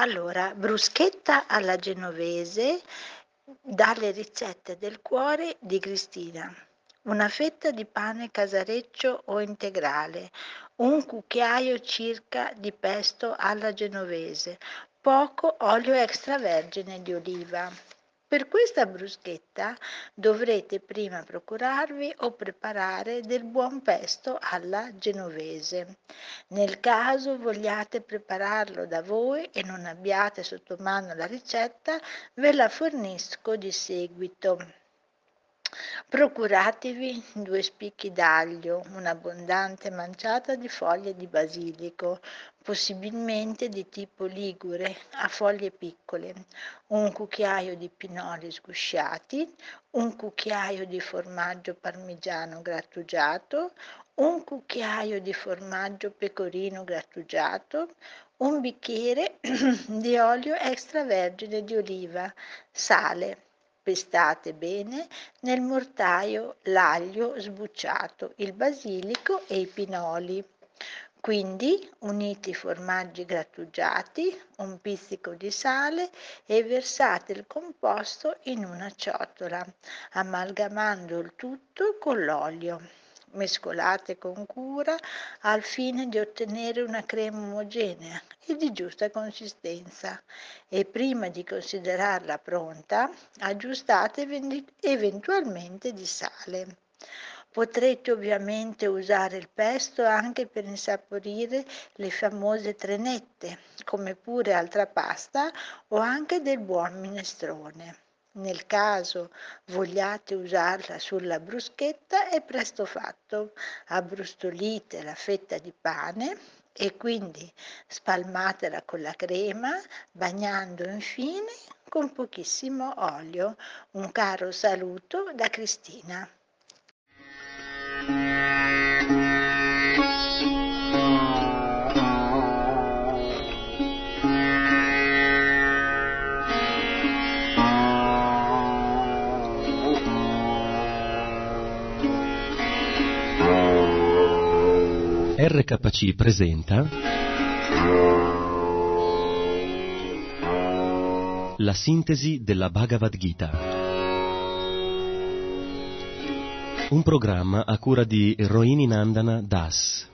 Allora, bruschetta alla genovese dalle ricette del cuore di Cristina. Una fetta di pane casareccio o integrale, un cucchiaio circa di pesto alla genovese, poco olio extravergine di oliva. Per questa bruschetta dovrete prima procurarvi o preparare del buon pesto alla genovese. Nel caso vogliate prepararlo da voi e non abbiate sotto mano la ricetta, ve la fornisco di seguito. Procuratevi due spicchi d'aglio, un'abbondante manciata di foglie di basilico, possibilmente di tipo ligure, a foglie piccole, un cucchiaio di pinoli sgusciati, un cucchiaio di formaggio parmigiano grattugiato, un cucchiaio di formaggio pecorino grattugiato, un bicchiere di olio extravergine di oliva, sale pestate bene nel mortaio l'aglio sbucciato, il basilico e i pinoli. Quindi unite i formaggi grattugiati, un pizzico di sale e versate il composto in una ciotola, amalgamando il tutto con l'olio. mescolate con cura al fine di ottenere una crema omogenea e di giusta consistenza e prima di considerarla pronta aggiustate eventualmente di sale. Potrete ovviamente usare il pesto anche per insaporire le famose trenette, come pure altra pasta o anche del buon minestrone. Nel caso vogliate usarla sulla bruschetta è presto fatto. Abbrustolite la fetta di pane e quindi spalmatela con la crema, bagnando infine con pochissimo olio. Un caro saluto da Cristina. RKC presenta La sintesi della Bhagavad Gita. Un programma a cura di Rohini Nandana Das.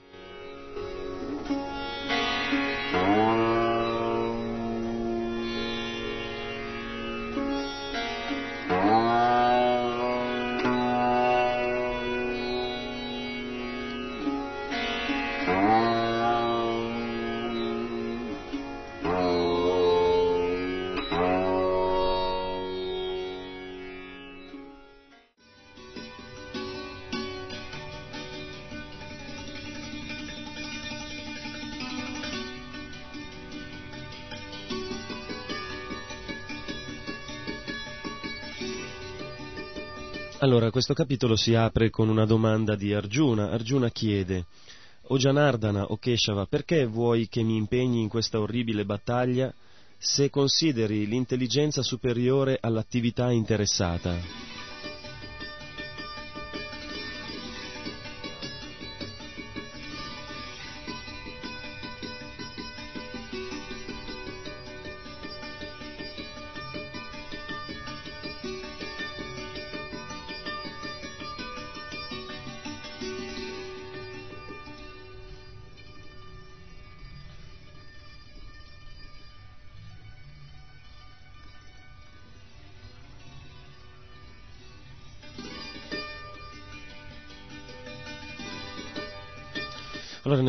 Questo capitolo si apre con una domanda di Arjuna. Arjuna chiede, O Janardana, o Keshava, perché vuoi che mi impegni in questa orribile battaglia se consideri l'intelligenza superiore all'attività interessata?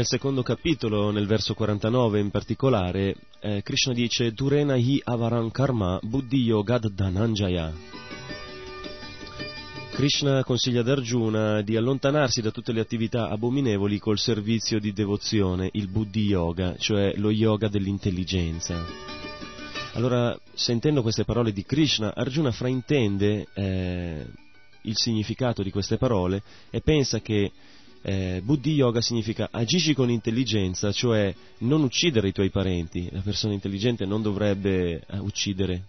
Nel secondo capitolo, nel verso 49 in particolare, eh, Krishna dice Durena hi avaran karma buddhi yogad dhananjaya. Krishna consiglia ad Arjuna di allontanarsi da tutte le attività abominevoli col servizio di devozione, il buddhi yoga, cioè lo yoga dell'intelligenza. Allora, sentendo queste parole di Krishna, Arjuna fraintende eh, il significato di queste parole e pensa che eh, Buddhi Yoga significa agisci con intelligenza, cioè non uccidere i tuoi parenti. La persona intelligente non dovrebbe eh, uccidere.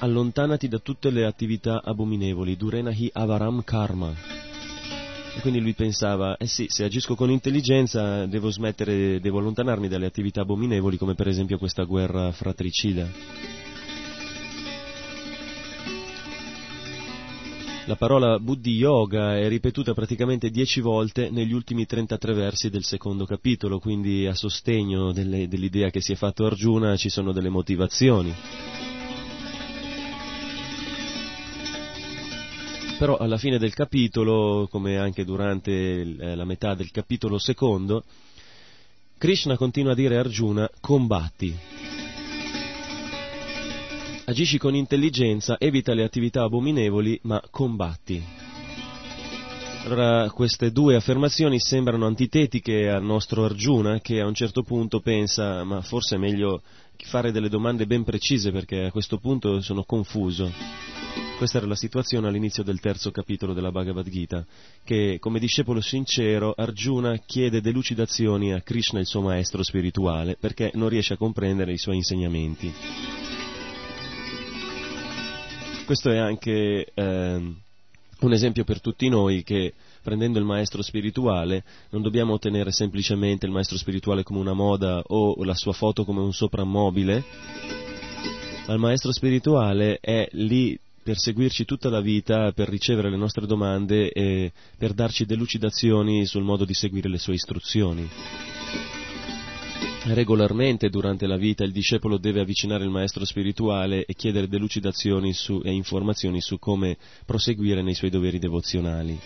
Allontanati da tutte le attività abominevoli, Durenahi Avaram Karma. E quindi lui pensava, eh sì, se agisco con intelligenza devo smettere, devo allontanarmi dalle attività abominevoli come per esempio questa guerra fratricida. La parola Buddhi Yoga è ripetuta praticamente dieci volte negli ultimi 33 versi del secondo capitolo, quindi a sostegno delle, dell'idea che si è fatto Arjuna ci sono delle motivazioni. Però alla fine del capitolo, come anche durante eh, la metà del capitolo secondo, Krishna continua a dire a Arjuna combatti. Agisci con intelligenza, evita le attività abominevoli, ma combatti. Allora, queste due affermazioni sembrano antitetiche al nostro Arjuna, che a un certo punto pensa, ma forse è meglio fare delle domande ben precise perché a questo punto sono confuso. Questa era la situazione all'inizio del terzo capitolo della Bhagavad Gita, che come discepolo sincero Arjuna chiede delucidazioni a Krishna, il suo maestro spirituale, perché non riesce a comprendere i suoi insegnamenti. Questo è anche eh, un esempio per tutti noi che prendendo il maestro spirituale non dobbiamo tenere semplicemente il maestro spirituale come una moda o la sua foto come un soprammobile, Ma il maestro spirituale è lì per seguirci tutta la vita, per ricevere le nostre domande e per darci delucidazioni sul modo di seguire le sue istruzioni. Regolarmente durante la vita il discepolo deve avvicinare il maestro spirituale e chiedere delucidazioni su, e informazioni su come proseguire nei suoi doveri devozionali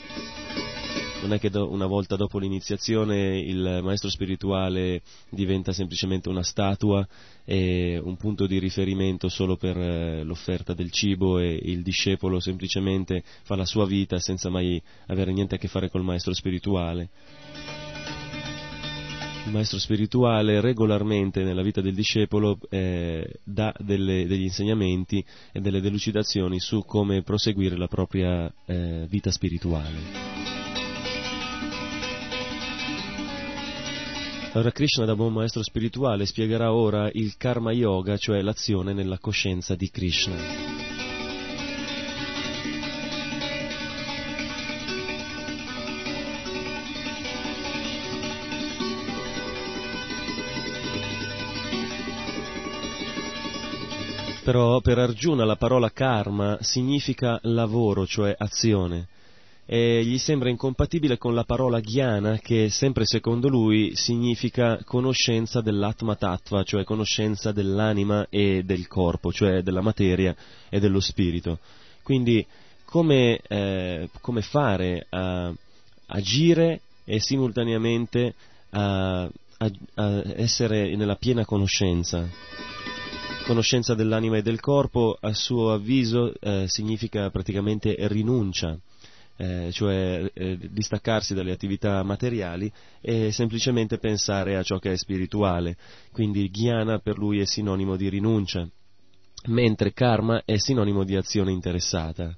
non è che do, una volta dopo l'iniziazione il maestro spirituale diventa semplicemente una statua e un punto di riferimento solo per eh, l'offerta del cibo e il discepolo semplicemente fa la sua vita senza mai avere niente a che fare col maestro spirituale. Il maestro spirituale regolarmente nella vita del discepolo eh, dà delle, degli insegnamenti e delle delucidazioni su come proseguire la propria eh, vita spirituale. Allora Krishna da buon maestro spirituale spiegherà ora il karma yoga, cioè l'azione nella coscienza di Krishna. Però per Arjuna la parola karma significa lavoro, cioè azione e gli sembra incompatibile con la parola ghiana che sempre secondo lui significa conoscenza dell'atma tattva, cioè conoscenza dell'anima e del corpo, cioè della materia e dello spirito. Quindi come, eh, come fare a agire e simultaneamente a, a, a essere nella piena conoscenza? Conoscenza dell'anima e del corpo, a suo avviso, eh, significa praticamente rinuncia eh, cioè eh, distaccarsi dalle attività materiali e semplicemente pensare a ciò che è spirituale. Quindi ghiana per lui è sinonimo di rinuncia, mentre karma è sinonimo di azione interessata.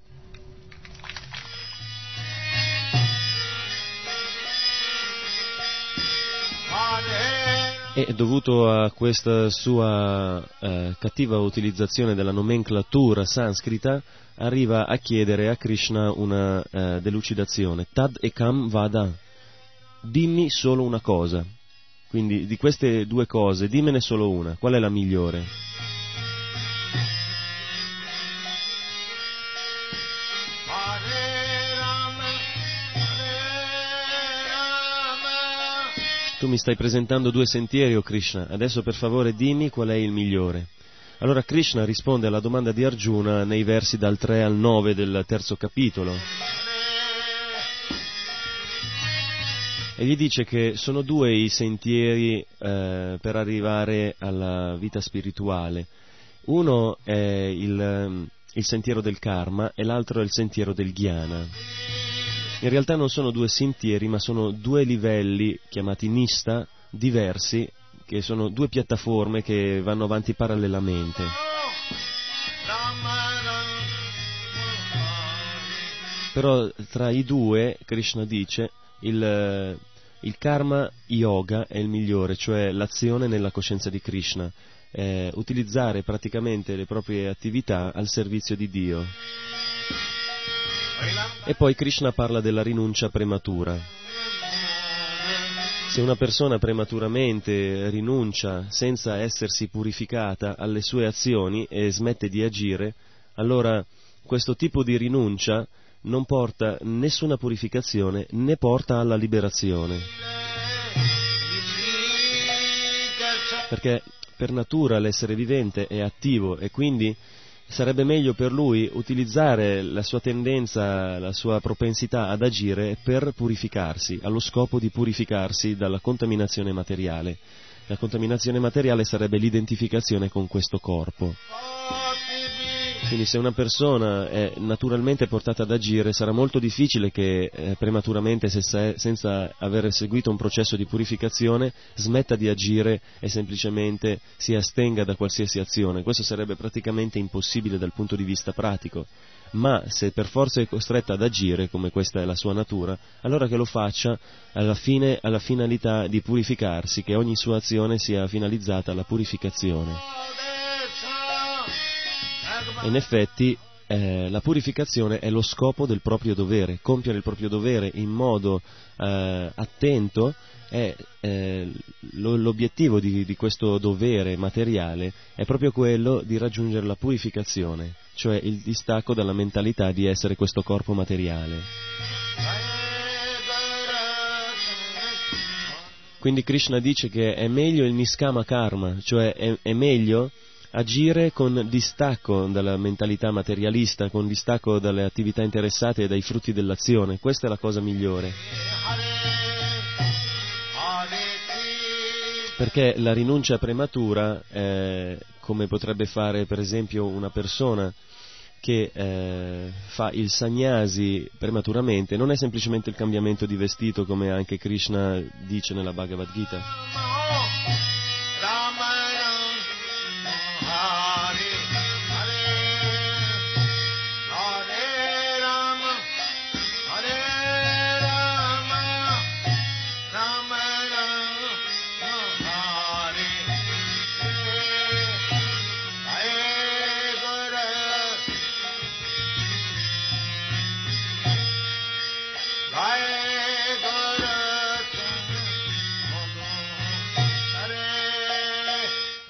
E dovuto a questa sua eh, cattiva utilizzazione della nomenclatura sanscrita, arriva a chiedere a Krishna una eh, delucidazione. Tad ekam vada. Dimmi solo una cosa. Quindi di queste due cose, dimmene solo una. Qual è la migliore? Tu mi stai presentando due sentieri, o Krishna, adesso per favore dimmi qual è il migliore. Allora Krishna risponde alla domanda di Arjuna nei versi dal 3 al 9 del terzo capitolo. E gli dice che sono due i sentieri eh, per arrivare alla vita spirituale. Uno è il, il sentiero del karma e l'altro è il sentiero del jnana. In realtà non sono due sentieri, ma sono due livelli chiamati nista diversi, che sono due piattaforme che vanno avanti parallelamente. Però tra i due, Krishna dice, il, il karma yoga è il migliore, cioè l'azione nella coscienza di Krishna, eh, utilizzare praticamente le proprie attività al servizio di Dio. E poi Krishna parla della rinuncia prematura. Se una persona prematuramente rinuncia senza essersi purificata alle sue azioni e smette di agire, allora questo tipo di rinuncia non porta nessuna purificazione né porta alla liberazione. Perché per natura l'essere vivente è attivo e quindi sarebbe meglio per lui utilizzare la sua tendenza, la sua propensità ad agire per purificarsi, allo scopo di purificarsi dalla contaminazione materiale. La contaminazione materiale sarebbe l'identificazione con questo corpo. Quindi se una persona è naturalmente portata ad agire sarà molto difficile che eh, prematuramente, se, senza aver seguito un processo di purificazione, smetta di agire e semplicemente si astenga da qualsiasi azione. Questo sarebbe praticamente impossibile dal punto di vista pratico. Ma se per forza è costretta ad agire, come questa è la sua natura, allora che lo faccia alla, fine, alla finalità di purificarsi, che ogni sua azione sia finalizzata alla purificazione. In effetti eh, la purificazione è lo scopo del proprio dovere, compiere il proprio dovere in modo eh, attento è eh, lo, l'obiettivo di, di, questo dovere materiale è proprio quello di raggiungere la purificazione, cioè il distacco dalla mentalità di essere questo corpo materiale. Quindi Krishna dice che è meglio il niskama karma, cioè è, è meglio agire con distacco dalla mentalità materialista, con distacco dalle attività interessate e dai frutti dell'azione. Questa è la cosa migliore. Perché la rinuncia prematura, eh, come potrebbe fare per esempio una persona che eh, fa il sagnasi prematuramente, non è semplicemente il cambiamento di vestito come anche Krishna dice nella Bhagavad Gita.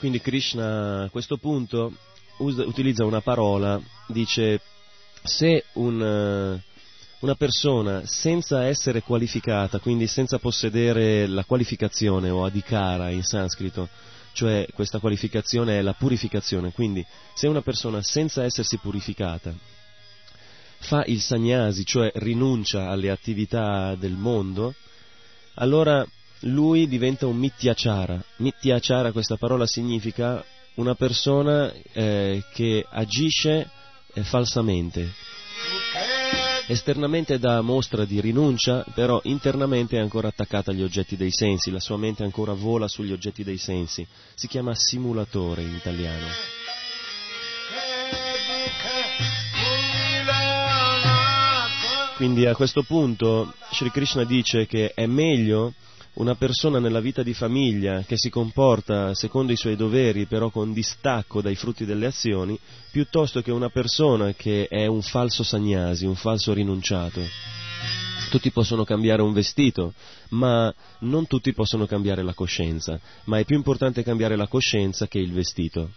Quindi Krishna a questo punto usa, utilizza una parola, dice se un, eh, una persona senza essere qualificata, quindi senza possedere la qualificazione o adhikara in sanscrito, cioè questa qualificazione è la purificazione, quindi se una persona senza essersi purificata fa il sagnasi, cioè rinuncia alle attività del mondo, allora lui diventa un mittiachara. Mittiachara, questa parola significa una persona eh, che agisce eh, falsamente. Esternamente dà mostra di rinuncia, però internamente è ancora attaccata agli oggetti dei sensi, la sua mente ancora vola sugli oggetti dei sensi. Si chiama simulatore in italiano. Quindi a questo punto Sri Krishna dice che è meglio una persona nella vita di famiglia che si comporta secondo i suoi doveri però con distacco dai frutti delle azioni, piuttosto che una persona che è un falso sagnasi, un falso rinunciato. Tutti possono cambiare un vestito, ma non tutti possono cambiare la coscienza, ma è più importante cambiare la coscienza che il vestito.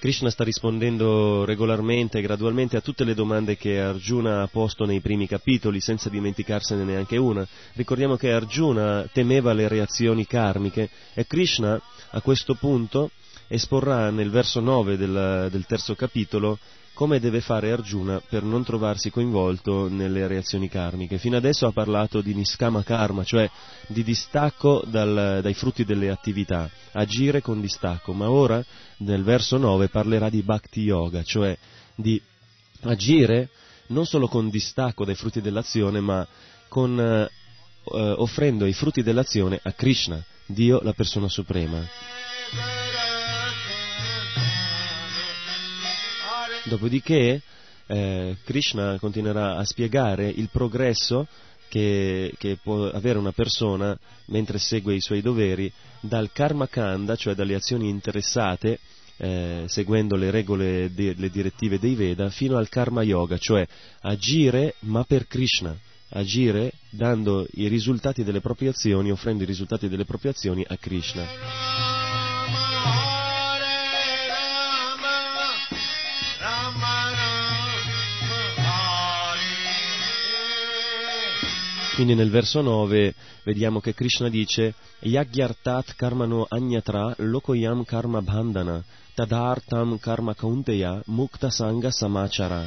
Krishna sta rispondendo regolarmente e gradualmente a tutte le domande che Arjuna ha posto nei primi capitoli, senza dimenticarsene neanche una. Ricordiamo che Arjuna temeva le reazioni karmiche e Krishna a questo punto esporrà nel verso 9 del, del terzo capitolo come deve fare Arjuna per non trovarsi coinvolto nelle reazioni karmiche. Fino adesso ha parlato di niskama karma, cioè di distacco dal, dai frutti delle attività, agire con distacco, ma ora nel verso 9 parlerà di bhakti yoga, cioè di agire non solo con distacco dai frutti dell'azione, ma con, eh, offrendo i frutti dell'azione a Krishna, Dio la persona suprema. Dopodiché eh, Krishna continuerà a spiegare il progresso che, che, può avere una persona mentre segue i suoi doveri dal karma kanda, cioè dalle azioni interessate, eh, seguendo le regole, de, le direttive dei Veda, fino al karma yoga, cioè agire ma per Krishna, agire dando i risultati delle proprie azioni, offrendo i risultati delle proprie azioni a Krishna. Quindi nel verso 9 vediamo che Krishna dice Yagyartat karmano anyatra lokoyam karma bandhana tadartam karma kaunteya mukta sangha samachara.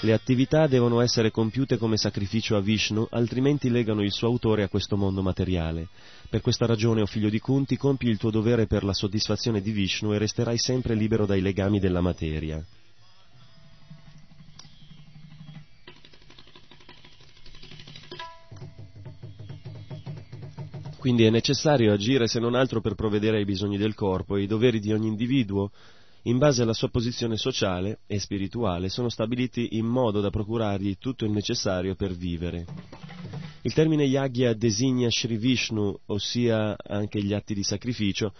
Le attività devono essere compiute come sacrificio a Vishnu, altrimenti legano il suo autore a questo mondo materiale. Per questa ragione, o figlio di Kunti, compi il tuo dovere per la soddisfazione di Vishnu e resterai sempre libero dai legami della materia. Quindi è necessario agire se non altro per provvedere ai bisogni del corpo e i doveri di ogni individuo in base alla sua posizione sociale e spirituale, sono stabiliti in modo da procurargli tutto il necessario per vivere. Il termine yagya designa Sri Vishnu, ossia anche gli atti di sacrificio,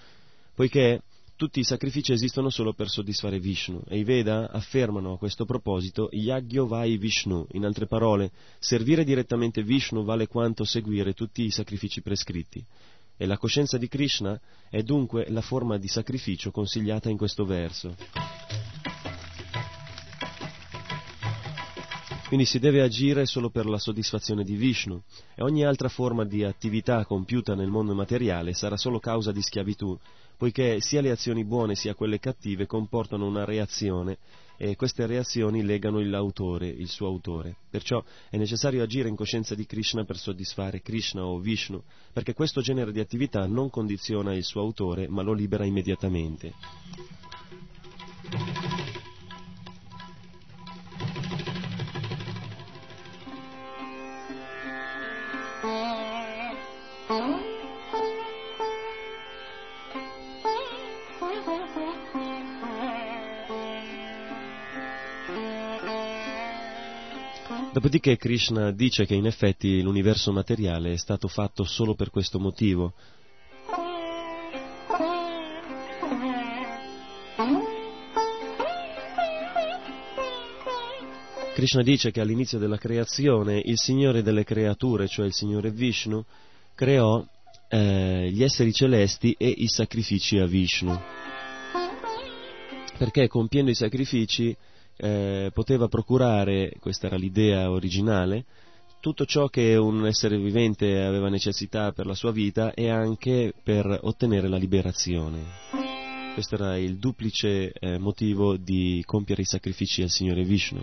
poiché tutti i sacrifici esistono solo per soddisfare Vishnu e i Veda affermano a questo proposito Yagyo Vai Vishnu, in altre parole, servire direttamente Vishnu vale quanto seguire tutti i sacrifici prescritti. E la coscienza di Krishna è dunque la forma di sacrificio consigliata in questo verso. Quindi si deve agire solo per la soddisfazione di Vishnu e ogni altra forma di attività compiuta nel mondo materiale sarà solo causa di schiavitù, poiché sia le azioni buone sia quelle cattive comportano una reazione e queste reazioni legano l'autore, il suo autore. Perciò è necessario agire in coscienza di Krishna per soddisfare Krishna o Vishnu, perché questo genere di attività non condiziona il suo autore, ma lo libera immediatamente. Dopodiché Krishna dice che in effetti l'universo materiale è stato fatto solo per questo motivo. Krishna dice che all'inizio della creazione il Signore delle creature, cioè il Signore Vishnu, creò eh, gli esseri celesti e i sacrifici a Vishnu. Perché compiendo i sacrifici eh, poteva procurare, questa era l'idea originale, tutto ciò che un essere vivente aveva necessità per la sua vita e anche per ottenere la liberazione. Questo era il duplice eh, motivo di compiere i sacrifici al Signore Vishnu.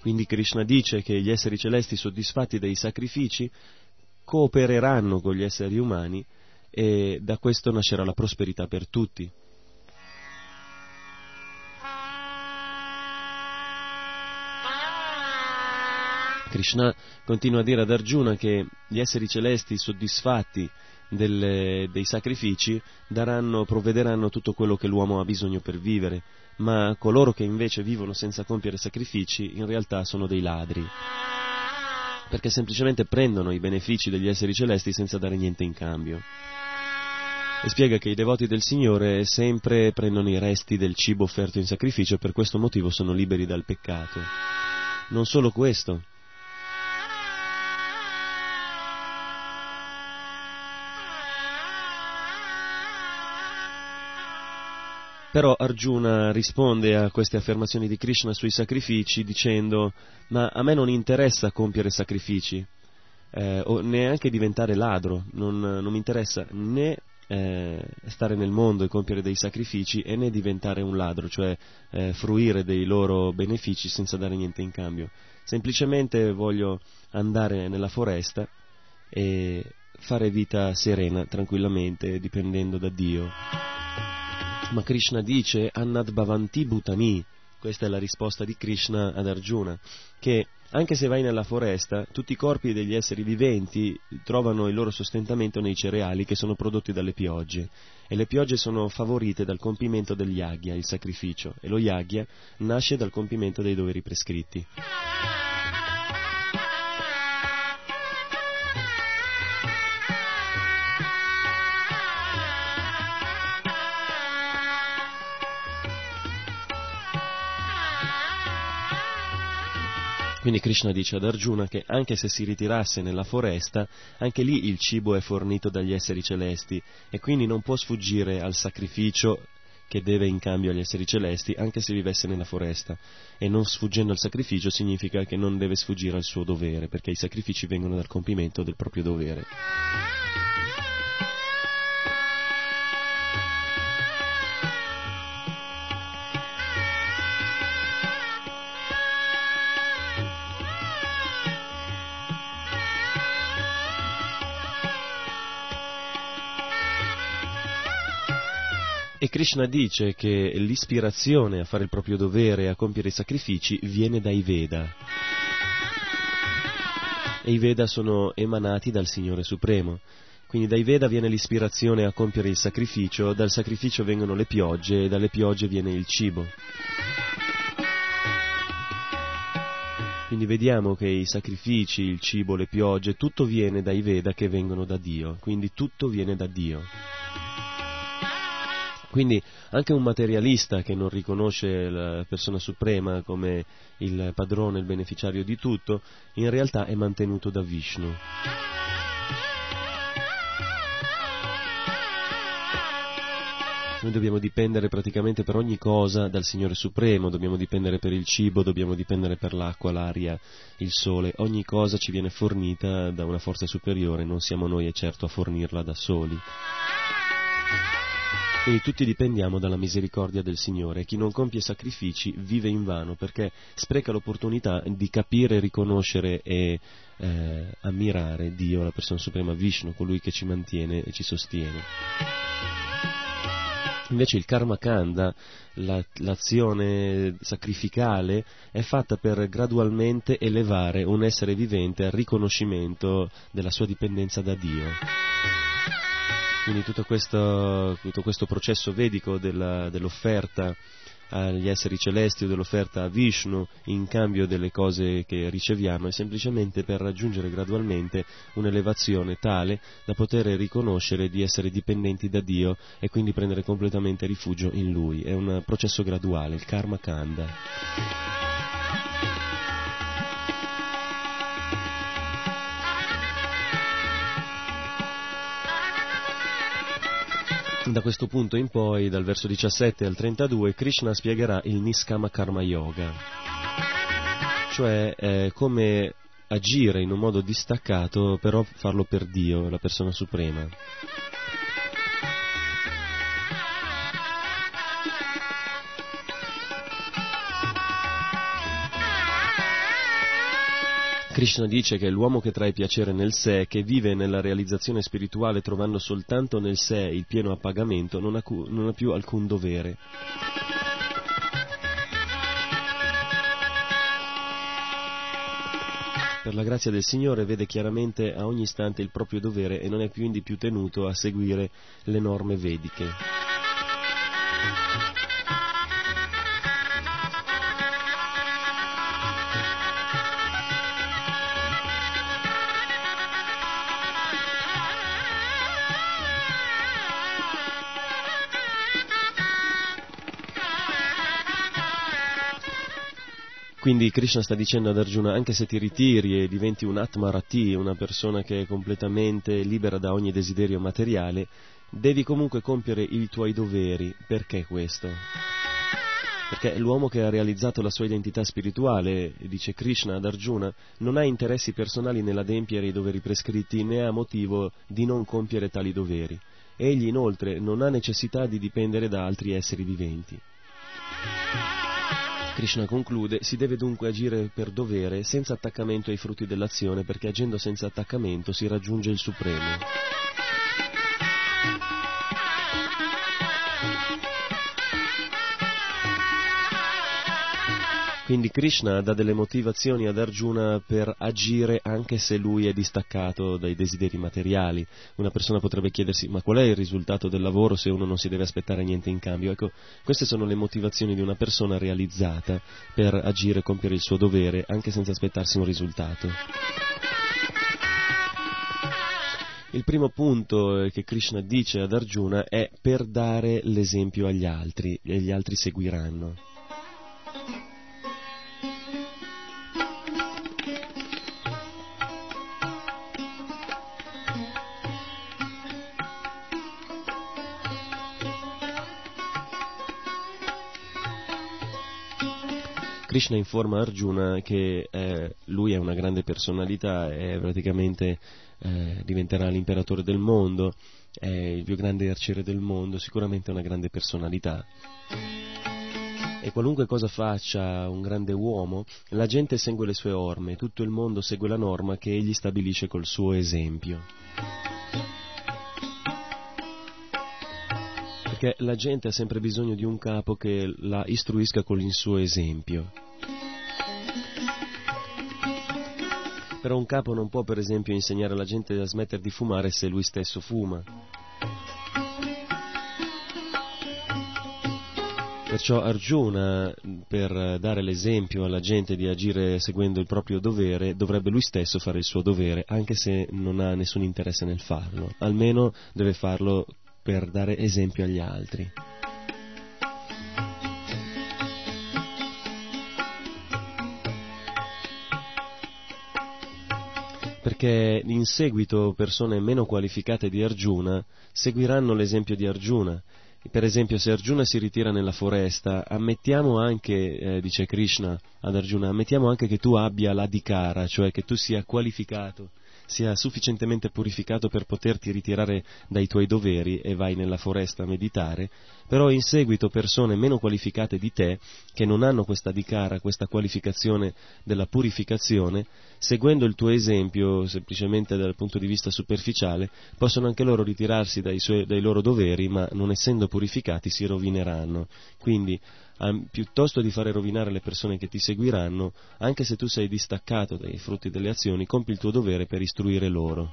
Quindi Krishna dice che gli esseri celesti soddisfatti dei sacrifici coopereranno con gli esseri umani e da questo nascerà la prosperità per tutti. Krishna continua a dire ad Arjuna che gli esseri celesti soddisfatti delle, dei sacrifici daranno, provvederanno tutto quello che l'uomo ha bisogno per vivere, ma coloro che invece vivono senza compiere sacrifici in realtà sono dei ladri perché semplicemente prendono i benefici degli esseri celesti senza dare niente in cambio. E spiega che i devoti del Signore sempre prendono i resti del cibo offerto in sacrificio e per questo motivo sono liberi dal peccato. Non solo questo, Però Arjuna risponde a queste affermazioni di Krishna sui sacrifici dicendo ma a me non interessa compiere sacrifici eh, o neanche diventare ladro, non, non mi interessa né eh, stare nel mondo e compiere dei sacrifici e né diventare un ladro, cioè eh, fruire dei loro benefici senza dare niente in cambio. Semplicemente voglio andare nella foresta e fare vita serena, tranquillamente, dipendendo da Dio. Ma Krishna dice Annad Bhavanti Bhutani, questa è la risposta di Krishna ad Arjuna, che anche se vai nella foresta, tutti i corpi degli esseri viventi trovano il loro sostentamento nei cereali che sono prodotti dalle piogge. E le piogge sono favorite dal compimento del yagya, il sacrificio, e lo yagya nasce dal compimento dei doveri prescritti. Quindi Krishna dice ad Arjuna che anche se si ritirasse nella foresta, anche lì il cibo è fornito dagli esseri celesti e quindi non può sfuggire al sacrificio che deve in cambio agli esseri celesti, anche se vivesse nella foresta. E non sfuggendo al sacrificio significa che non deve sfuggire al suo dovere, perché i sacrifici vengono dal compimento del proprio dovere. E Krishna dice che l'ispirazione a fare il proprio dovere a compiere i sacrifici viene dai Veda. e i Veda sono emanati dal Signore Supremo. Quindi dai Veda viene l'ispirazione a compiere il sacrificio, dal sacrificio vengono le piogge e dalle piogge viene il cibo. Quindi vediamo che i sacrifici, il cibo, le piogge, tutto viene dai Veda che vengono da Dio, quindi tutto viene da Dio. Quindi anche un materialista che non riconosce la persona suprema come il padrone, il beneficiario di tutto, in realtà è mantenuto da Vishnu. Noi dobbiamo dipendere praticamente per ogni cosa dal Signore Supremo, dobbiamo dipendere per il cibo, dobbiamo dipendere per l'acqua, l'aria, il sole, ogni cosa ci viene fornita da una forza superiore, non siamo noi certo a fornirla da soli. Quindi tutti dipendiamo dalla misericordia del Signore. Chi non compie sacrifici vive in vano perché spreca l'opportunità di capire, riconoscere e eh, ammirare Dio, la persona suprema Vishnu, colui che ci mantiene e ci sostiene. Invece il karma kanda, la, l'azione sacrificale, è fatta per gradualmente elevare un essere vivente al riconoscimento della sua dipendenza da Dio. Quindi tutto questo, tutto questo processo vedico della, dell'offerta agli esseri celesti o dell'offerta a Vishnu in cambio delle cose che riceviamo è semplicemente per raggiungere gradualmente un'elevazione tale da poter riconoscere di essere dipendenti da Dio e quindi prendere completamente rifugio in Lui. È un processo graduale, il karma kanda. Da questo punto in poi, dal verso 17 al 32, Krishna spiegherà il Niskama Karma Yoga, cioè eh, come agire in un modo distaccato, però farlo per Dio, la persona suprema. Krishna dice che l'uomo che trae piacere nel sé, che vive nella realizzazione spirituale trovando soltanto nel sé il pieno appagamento, non ha, cu- non ha più alcun dovere. Per la grazia del Signore vede chiaramente a ogni istante il proprio dovere e non è più indi più tenuto a seguire le norme vediche. Quindi Krishna sta dicendo ad Arjuna, anche se ti ritiri e diventi un Atmarati, una persona che è completamente libera da ogni desiderio materiale, devi comunque compiere i tuoi doveri. Perché questo? Perché l'uomo che ha realizzato la sua identità spirituale, dice Krishna ad Arjuna, non ha interessi personali nell'adempiere i doveri prescritti né ha motivo di non compiere tali doveri. Egli inoltre non ha necessità di dipendere da altri esseri viventi. Krishna conclude, si deve dunque agire per dovere senza attaccamento ai frutti dell'azione perché agendo senza attaccamento si raggiunge il Supremo. Quindi Krishna dà delle motivazioni ad Arjuna per agire anche se lui è distaccato dai desideri materiali. Una persona potrebbe chiedersi ma qual è il risultato del lavoro se uno non si deve aspettare niente in cambio? Ecco, queste sono le motivazioni di una persona realizzata per agire e compiere il suo dovere anche senza aspettarsi un risultato. Il primo punto che Krishna dice ad Arjuna è per dare l'esempio agli altri e gli altri seguiranno. Krishna informa Arjuna che eh, lui è una grande personalità, è praticamente eh, diventerà l'imperatore del mondo, è il più grande arciere del mondo, sicuramente è una grande personalità. E qualunque cosa faccia un grande uomo, la gente segue le sue orme, tutto il mondo segue la norma che egli stabilisce col suo esempio. Perché la gente ha sempre bisogno di un capo che la istruisca con il suo esempio. Però un capo non può per esempio insegnare alla gente a smettere di fumare se lui stesso fuma. Perciò Arjuna, per dare l'esempio alla gente di agire seguendo il proprio dovere, dovrebbe lui stesso fare il suo dovere, anche se non ha nessun interesse nel farlo. Almeno deve farlo per dare esempio agli altri. Perché in seguito persone meno qualificate di Arjuna seguiranno l'esempio di Arjuna. Per esempio, se Arjuna si ritira nella foresta, ammettiamo anche, eh, dice Krishna ad Arjuna, ammettiamo anche che tu abbia la dikara, cioè che tu sia qualificato sia sufficientemente purificato per poterti ritirare dai tuoi doveri e vai nella foresta a meditare, però in seguito persone meno qualificate di te, che non hanno questa dicara, questa qualificazione della purificazione, seguendo il tuo esempio semplicemente dal punto di vista superficiale, possono anche loro ritirarsi dai, suoi, dai loro doveri, ma non essendo purificati si rovineranno. Quindi piuttosto di fare rovinare le persone che ti seguiranno, anche se tu sei distaccato dai frutti delle azioni, compi il tuo dovere per istruire loro.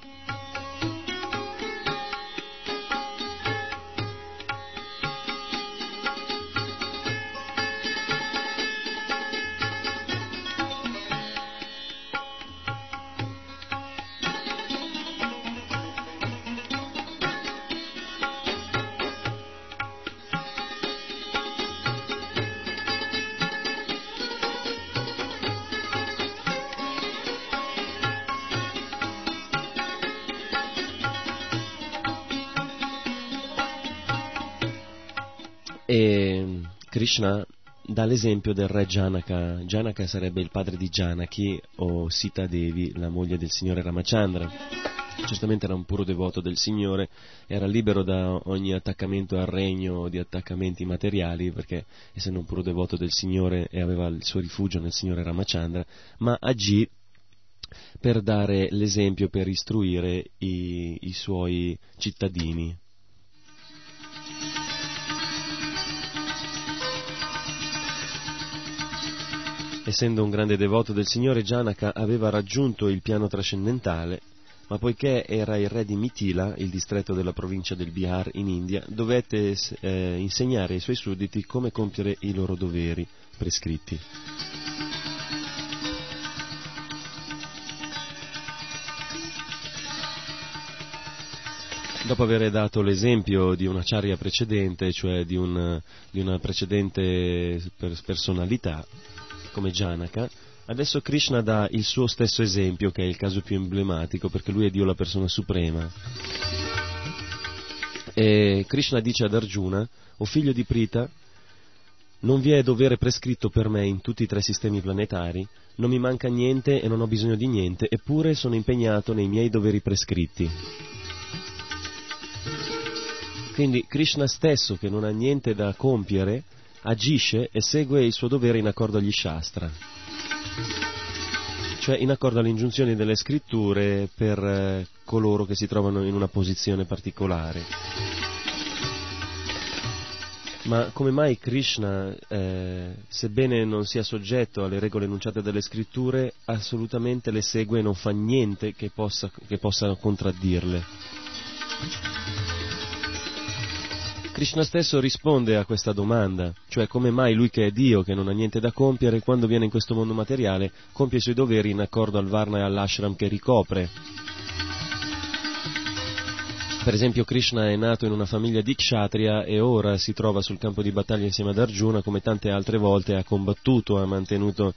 Krishna dà l'esempio del re Janaka. Janaka sarebbe il padre di Janaki o Sita Devi, la moglie del signore Ramachandra. Certamente era un puro devoto del Signore, era libero da ogni attaccamento al regno o di attaccamenti materiali, perché essendo un puro devoto del Signore e aveva il suo rifugio nel Signore Ramachandra, ma agì per dare l'esempio, per istruire i, i suoi cittadini. Essendo un grande devoto del Signore, Janaka aveva raggiunto il piano trascendentale, ma poiché era il re di Mitila, il distretto della provincia del Bihar in India, dovette eh, insegnare ai suoi sudditi come compiere i loro doveri prescritti. Dopo aver dato l'esempio di una charia precedente, cioè di, un, di una precedente personalità, come Janaka, adesso Krishna dà il suo stesso esempio, che è il caso più emblematico, perché lui è Dio la persona suprema. E Krishna dice ad Arjuna, o figlio di Prita, non vi è dovere prescritto per me in tutti i tre sistemi planetari, non mi manca niente e non ho bisogno di niente, eppure sono impegnato nei miei doveri prescritti. Quindi Krishna stesso, che non ha niente da compiere, agisce e segue il suo dovere in accordo agli Shastra, cioè in accordo alle ingiunzioni delle scritture per eh, coloro che si trovano in una posizione particolare. Ma come mai Krishna, eh, sebbene non sia soggetto alle regole enunciate dalle scritture, assolutamente le segue e non fa niente che possa, che possa contraddirle? Krishna stesso risponde a questa domanda, cioè come mai lui che è Dio, che non ha niente da compiere, quando viene in questo mondo materiale, compie i suoi doveri in accordo al Varna e all'ashram che ricopre. Per esempio Krishna è nato in una famiglia di kshatriya e ora si trova sul campo di battaglia insieme ad Arjuna, come tante altre volte ha combattuto, ha mantenuto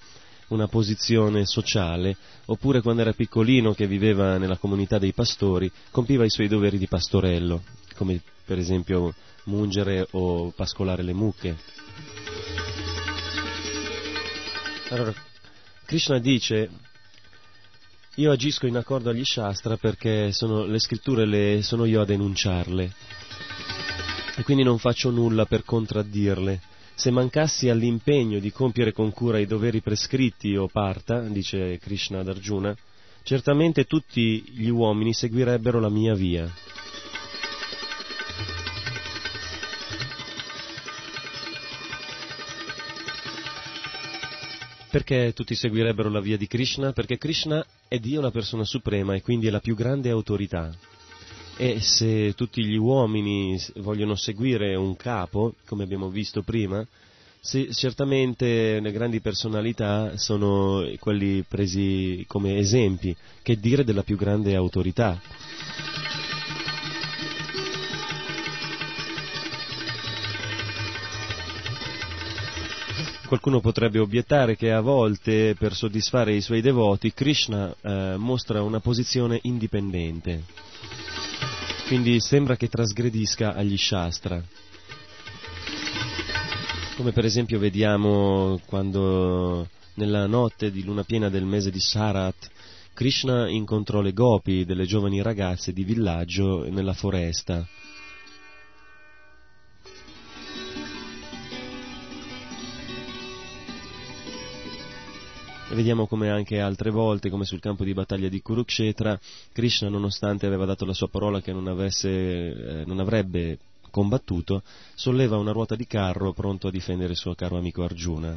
una posizione sociale, oppure quando era piccolino che viveva nella comunità dei pastori, compiva i suoi doveri di pastorello, come per esempio mungere o pascolare le mucche. Allora, Krishna dice, io agisco in accordo agli Shastra perché sono, le scritture le, sono io a denunciarle e quindi non faccio nulla per contraddirle. Se mancassi all'impegno di compiere con cura i doveri prescritti o parta, dice Krishna ad Arjuna, certamente tutti gli uomini seguirebbero la mia via. Perché tutti seguirebbero la via di Krishna? Perché Krishna è Dio la persona suprema e quindi è la più grande autorità. E se tutti gli uomini vogliono seguire un capo, come abbiamo visto prima, sì, certamente le grandi personalità sono quelli presi come esempi, che dire della più grande autorità. Qualcuno potrebbe obiettare che a volte per soddisfare i suoi devoti Krishna eh, mostra una posizione indipendente, quindi sembra che trasgredisca agli Shastra. Come per esempio vediamo quando nella notte di luna piena del mese di Sarat Krishna incontrò le gopi, delle giovani ragazze di villaggio nella foresta. E vediamo come anche altre volte, come sul campo di battaglia di Kurukshetra, Krishna, nonostante aveva dato la sua parola che non, avesse, eh, non avrebbe combattuto, solleva una ruota di carro pronto a difendere il suo caro amico Arjuna.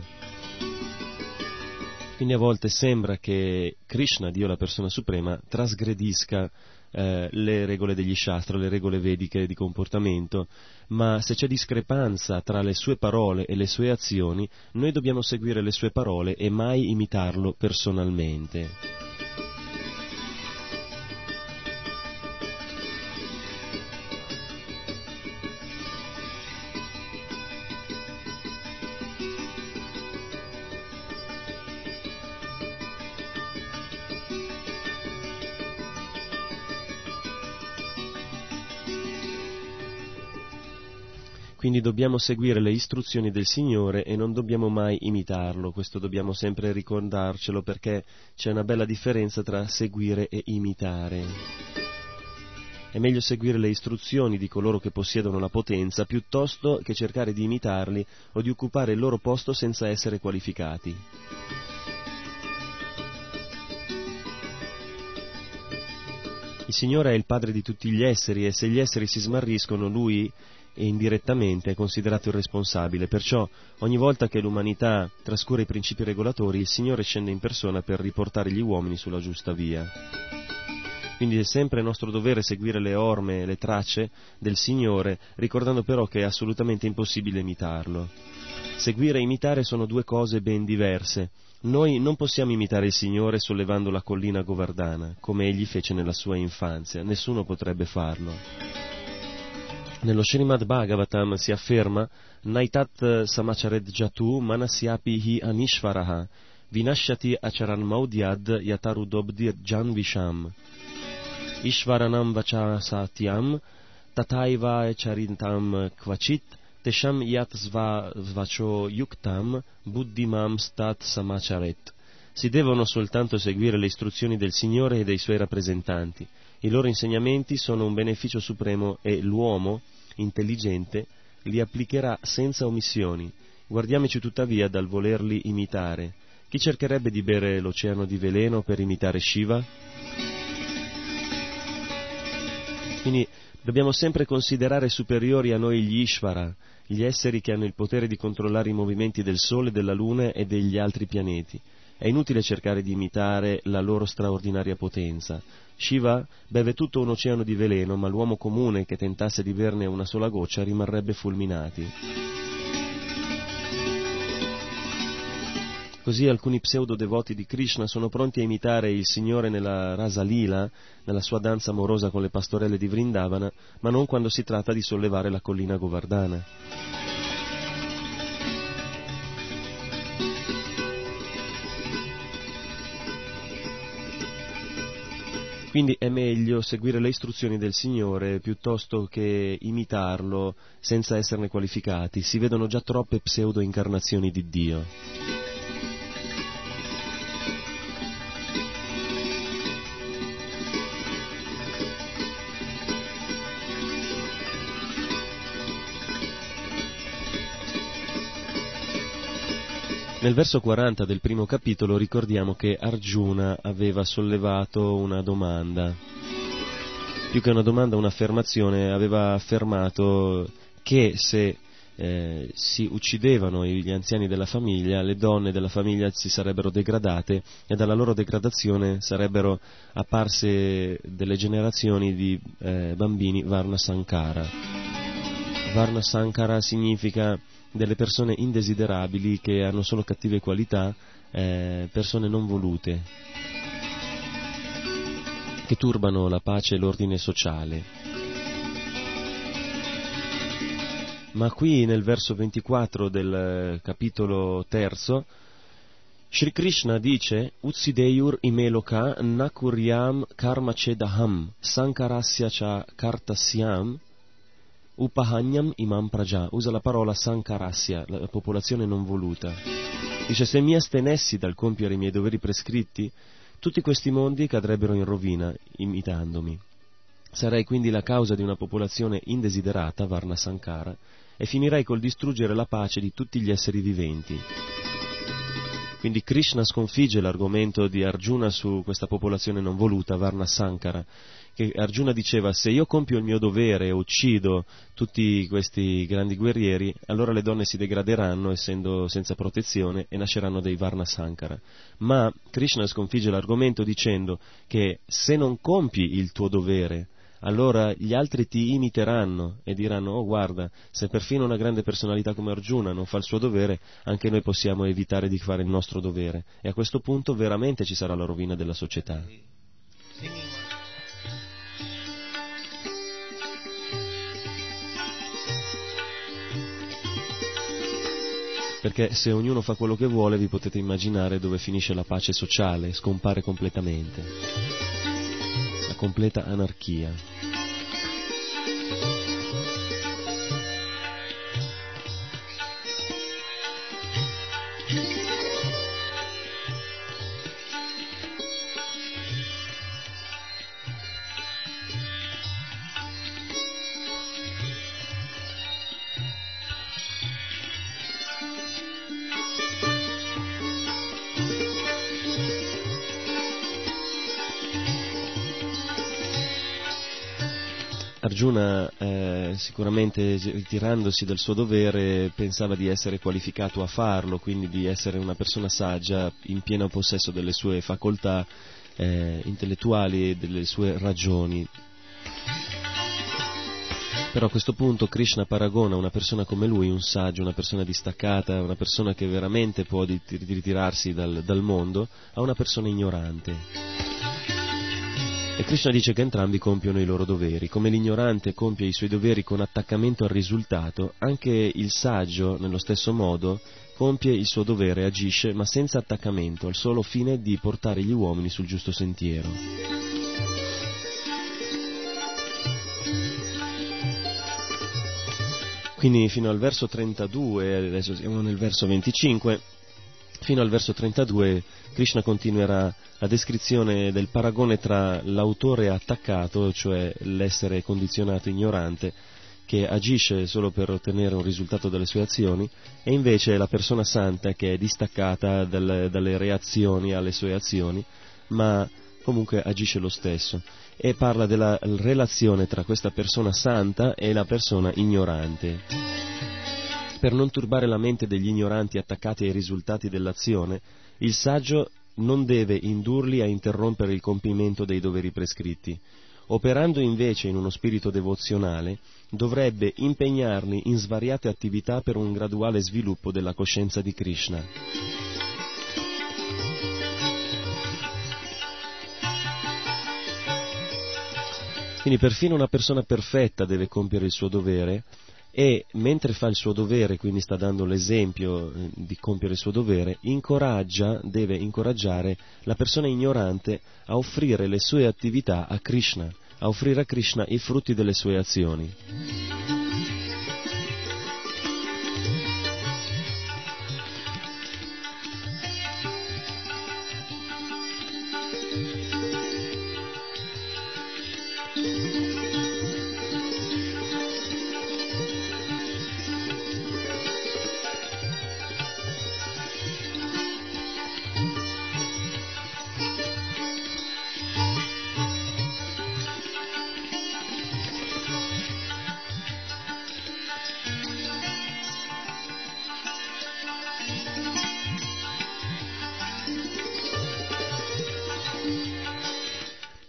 Quindi a volte sembra che Krishna, Dio la persona suprema, trasgredisca eh, le regole degli Shastra, le regole vediche di comportamento, ma se c'è discrepanza tra le sue parole e le sue azioni, noi dobbiamo seguire le sue parole e mai imitarlo personalmente. Quindi dobbiamo seguire le istruzioni del Signore e non dobbiamo mai imitarlo, questo dobbiamo sempre ricordarcelo perché c'è una bella differenza tra seguire e imitare. È meglio seguire le istruzioni di coloro che possiedono la potenza piuttosto che cercare di imitarli o di occupare il loro posto senza essere qualificati. Il Signore è il Padre di tutti gli esseri e se gli esseri si smarriscono, Lui e indirettamente è considerato il responsabile, perciò ogni volta che l'umanità trascura i principi regolatori il Signore scende in persona per riportare gli uomini sulla giusta via. Quindi è sempre nostro dovere seguire le orme e le tracce del Signore, ricordando però che è assolutamente impossibile imitarlo. Seguire e imitare sono due cose ben diverse. Noi non possiamo imitare il Signore sollevando la collina Govardhana, come egli fece nella sua infanzia, nessuno potrebbe farlo. Nello Srimad Bhagavatam si afferma Naitat samachared jatu manasyapi hi anishvaraha vinashyati acharan maudyad yatarudobdir janvisham. Ishvaranam vachasatyam tataiva charintam kvachit tesham yat svacho yuktam buddhimam stat samacharet. Si devono soltanto seguire le istruzioni del Signore e dei suoi rappresentanti i loro insegnamenti sono un beneficio supremo e l'uomo, intelligente, li applicherà senza omissioni. Guardiamoci tuttavia dal volerli imitare. Chi cercherebbe di bere l'oceano di veleno per imitare Shiva? Quindi dobbiamo sempre considerare superiori a noi gli Ishvara, gli esseri che hanno il potere di controllare i movimenti del Sole, della Luna e degli altri pianeti. È inutile cercare di imitare la loro straordinaria potenza. Shiva beve tutto un oceano di veleno, ma l'uomo comune che tentasse di berne una sola goccia rimarrebbe fulminati. Così alcuni pseudo-devoti di Krishna sono pronti a imitare il Signore nella Rasa Lila, nella sua danza amorosa con le pastorelle di Vrindavana, ma non quando si tratta di sollevare la collina Govardhana. Quindi è meglio seguire le istruzioni del Signore piuttosto che imitarlo senza esserne qualificati. Si vedono già troppe pseudo-incarnazioni di Dio. Nel verso 40 del primo capitolo ricordiamo che Arjuna aveva sollevato una domanda, più che una domanda, un'affermazione, aveva affermato che se eh, si uccidevano gli anziani della famiglia, le donne della famiglia si sarebbero degradate e dalla loro degradazione sarebbero apparse delle generazioni di eh, bambini Varna Sankara. Varna Sankara significa delle persone indesiderabili che hanno solo cattive qualità, eh, persone non volute, che turbano la pace e l'ordine sociale. Ma qui nel verso 24 del eh, capitolo terzo, Sri Krishna dice Utsideyur imeloka nakuryam karma chedaham sankarasya cha kartasyam upahanyam imam praja. Usa la parola sankarasya, la popolazione non voluta. Dice se mi astenessi dal compiere i miei doveri prescritti, tutti questi mondi cadrebbero in rovina imitandomi. Sarei quindi la causa di una popolazione indesiderata, Varna Sankara, e finirai col distruggere la pace di tutti gli esseri viventi. Quindi Krishna sconfigge l'argomento di Arjuna su questa popolazione non voluta, Varna Sankara, che Arjuna diceva se io compio il mio dovere e uccido tutti questi grandi guerrieri, allora le donne si degraderanno essendo senza protezione e nasceranno dei Varna Sankara. Ma Krishna sconfigge l'argomento dicendo che se non compi il tuo dovere, allora gli altri ti imiteranno e diranno, oh guarda, se perfino una grande personalità come Arjuna non fa il suo dovere, anche noi possiamo evitare di fare il nostro dovere. E a questo punto veramente ci sarà la rovina della società. Perché se ognuno fa quello che vuole vi potete immaginare dove finisce la pace sociale, scompare completamente completa anarchia. Arjuna eh, sicuramente ritirandosi dal suo dovere pensava di essere qualificato a farlo, quindi di essere una persona saggia in pieno possesso delle sue facoltà eh, intellettuali e delle sue ragioni. Però a questo punto Krishna paragona una persona come lui, un saggio, una persona distaccata, una persona che veramente può ritirarsi dal, dal mondo, a una persona ignorante. E Krishna dice che entrambi compiono i loro doveri. Come l'ignorante compie i suoi doveri con attaccamento al risultato, anche il saggio, nello stesso modo, compie il suo dovere, agisce, ma senza attaccamento, al solo fine di portare gli uomini sul giusto sentiero. Quindi fino al verso 32, adesso siamo nel verso 25, fino al verso 32 Krishna continuerà la descrizione del paragone tra l'autore attaccato, cioè l'essere condizionato ignorante, che agisce solo per ottenere un risultato dalle sue azioni, e invece la persona santa che è distaccata dalle, dalle reazioni alle sue azioni, ma comunque agisce lo stesso. E parla della relazione tra questa persona santa e la persona ignorante. Per non turbare la mente degli ignoranti attaccati ai risultati dell'azione, il saggio non deve indurli a interrompere il compimento dei doveri prescritti. Operando invece in uno spirito devozionale, dovrebbe impegnarli in svariate attività per un graduale sviluppo della coscienza di Krishna. Quindi perfino una persona perfetta deve compiere il suo dovere, e mentre fa il suo dovere, quindi sta dando l'esempio eh, di compiere il suo dovere, incoraggia, deve incoraggiare la persona ignorante a offrire le sue attività a Krishna, a offrire a Krishna i frutti delle sue azioni.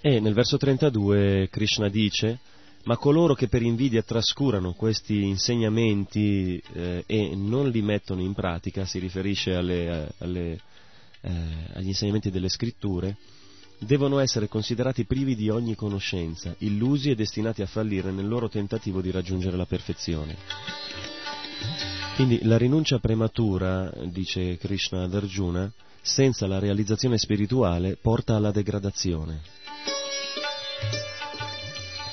E nel verso 32 Krishna dice, ma coloro che per invidia trascurano questi insegnamenti eh, e non li mettono in pratica, si riferisce alle, alle, eh, agli insegnamenti delle scritture, devono essere considerati privi di ogni conoscenza, illusi e destinati a fallire nel loro tentativo di raggiungere la perfezione. Quindi la rinuncia prematura, dice Krishna ad Arjuna, senza la realizzazione spirituale porta alla degradazione.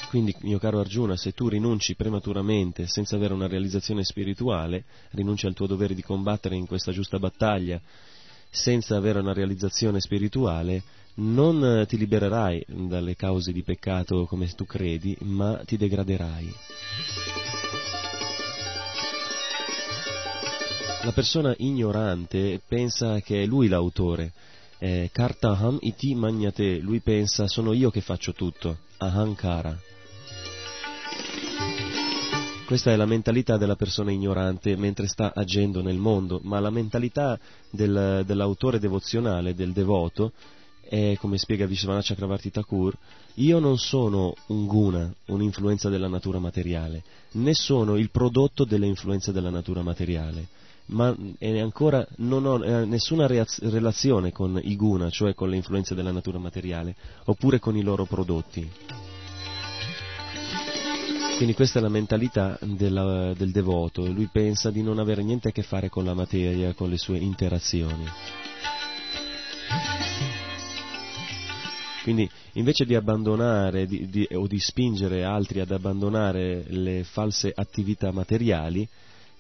Quindi, mio caro Arjuna, se tu rinunci prematuramente senza avere una realizzazione spirituale, rinunci al tuo dovere di combattere in questa giusta battaglia senza avere una realizzazione spirituale, non ti libererai dalle cause di peccato come tu credi, ma ti degraderai. La persona ignorante pensa che è lui l'autore. Eh, Kartaham iti magnate, lui pensa sono io che faccio tutto. Ahankara. Questa è la mentalità della persona ignorante mentre sta agendo nel mondo, ma la mentalità del, dell'autore devozionale, del devoto, è, come spiega Vishvana Chakravarti Thakur, io non sono un guna, un'influenza della natura materiale, né sono il prodotto delle influenze della natura materiale, ma ancora non ho eh, nessuna reaz- relazione con i guna, cioè con le influenze della natura materiale, oppure con i loro prodotti. Quindi questa è la mentalità della, del devoto, lui pensa di non avere niente a che fare con la materia, con le sue interazioni. Quindi invece di abbandonare di, di, o di spingere altri ad abbandonare le false attività materiali,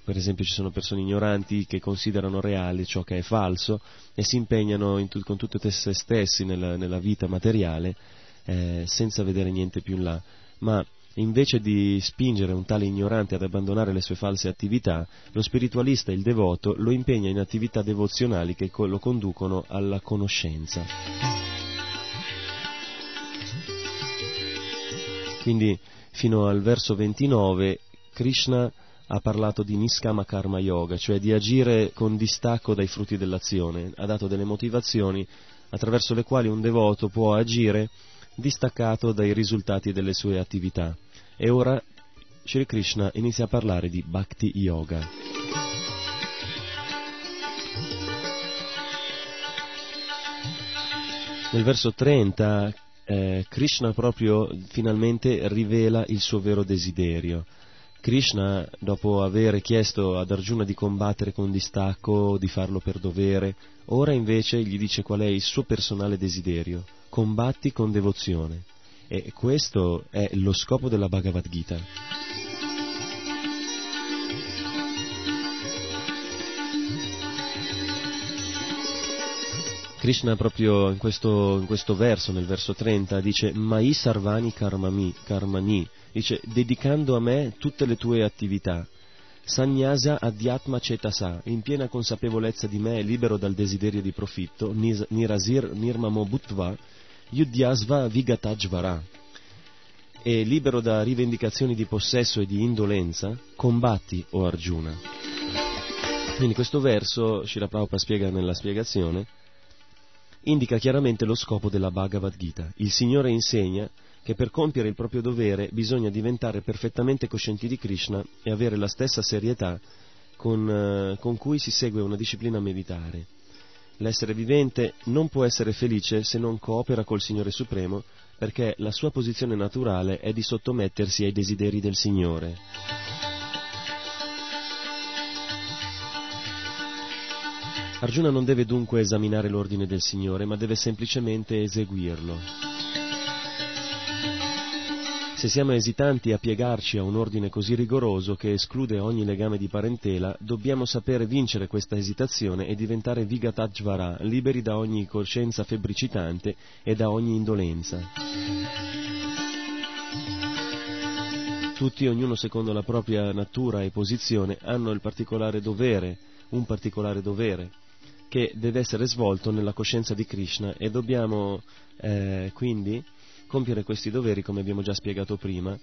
per esempio ci sono persone ignoranti che considerano reale ciò che è falso e si impegnano tu, con tutti se stessi nella, nella vita materiale eh, senza vedere niente più in là, ma invece di spingere un tale ignorante ad abbandonare le sue false attività, lo spiritualista, il devoto, lo impegna in attività devozionali che lo conducono alla conoscenza. Quindi fino al verso 29 Krishna ha parlato di Niskama Karma Yoga, cioè di agire con distacco dai frutti dell'azione, ha dato delle motivazioni attraverso le quali un devoto può agire distaccato dai risultati delle sue attività. E ora Sri Krishna inizia a parlare di Bhakti Yoga. Nel verso 30 eh, Krishna proprio finalmente rivela il suo vero desiderio. Krishna, dopo aver chiesto ad Arjuna di combattere con distacco, di farlo per dovere, ora invece gli dice qual è il suo personale desiderio. Combatti con devozione. E questo è lo scopo della Bhagavad Gita. Krishna proprio in questo, in questo, verso, nel verso 30, dice Mai sarvani karmami, karmani, dice dedicando a me tutte le tue attività. Sanyasa adhyatma cetasa, in piena consapevolezza di me, libero dal desiderio di profitto, nirasir nirmamo bhutva, yudyasva vigatajvara. E libero da rivendicazioni di possesso e di indolenza, combatti, o Arjuna. Quindi questo verso, Shira Prabhupada spiega nella spiegazione, indica chiaramente lo scopo della Bhagavad Gita. Il Signore insegna che per compiere il proprio dovere bisogna diventare perfettamente coscienti di Krishna e avere la stessa serietà con, uh, con cui si segue una disciplina militare. L'essere vivente non può essere felice se non coopera col Signore Supremo perché la sua posizione naturale è di sottomettersi ai desideri del Signore. Arjuna non deve dunque esaminare l'ordine del Signore, ma deve semplicemente eseguirlo. Se siamo esitanti a piegarci a un ordine così rigoroso che esclude ogni legame di parentela, dobbiamo sapere vincere questa esitazione e diventare Vigatajvara, liberi da ogni coscienza febbricitante e da ogni indolenza. Tutti, ognuno secondo la propria natura e posizione, hanno il particolare dovere, un particolare dovere, che deve essere svolto nella coscienza di Krishna e dobbiamo eh, quindi compiere questi doveri come abbiamo già spiegato prima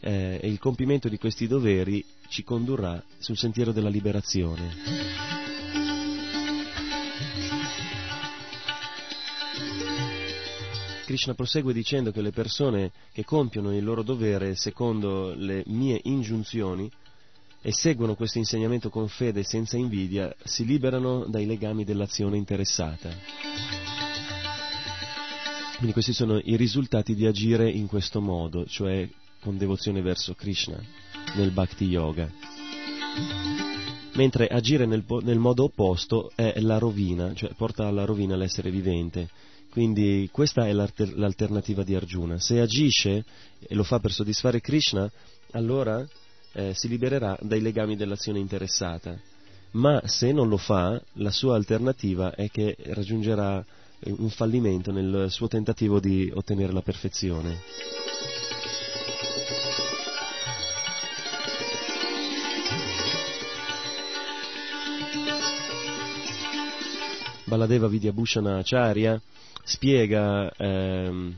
eh, e il compimento di questi doveri ci condurrà sul sentiero della liberazione. Krishna prosegue dicendo che le persone che compiono il loro dovere secondo le mie ingiunzioni e seguono questo insegnamento con fede e senza invidia si liberano dai legami dell'azione interessata. Quindi questi sono i risultati di agire in questo modo, cioè con devozione verso Krishna nel Bhakti Yoga. Mentre agire nel, nel modo opposto è la rovina, cioè porta alla rovina l'essere vivente. Quindi questa è l'alter- l'alternativa di Arjuna. Se agisce e lo fa per soddisfare Krishna, allora eh, si libererà dai legami dell'azione interessata. Ma se non lo fa, la sua alternativa è che raggiungerà un fallimento nel suo tentativo di ottenere la perfezione. Baladeva Vidyabhushana Acharya spiega, ehm,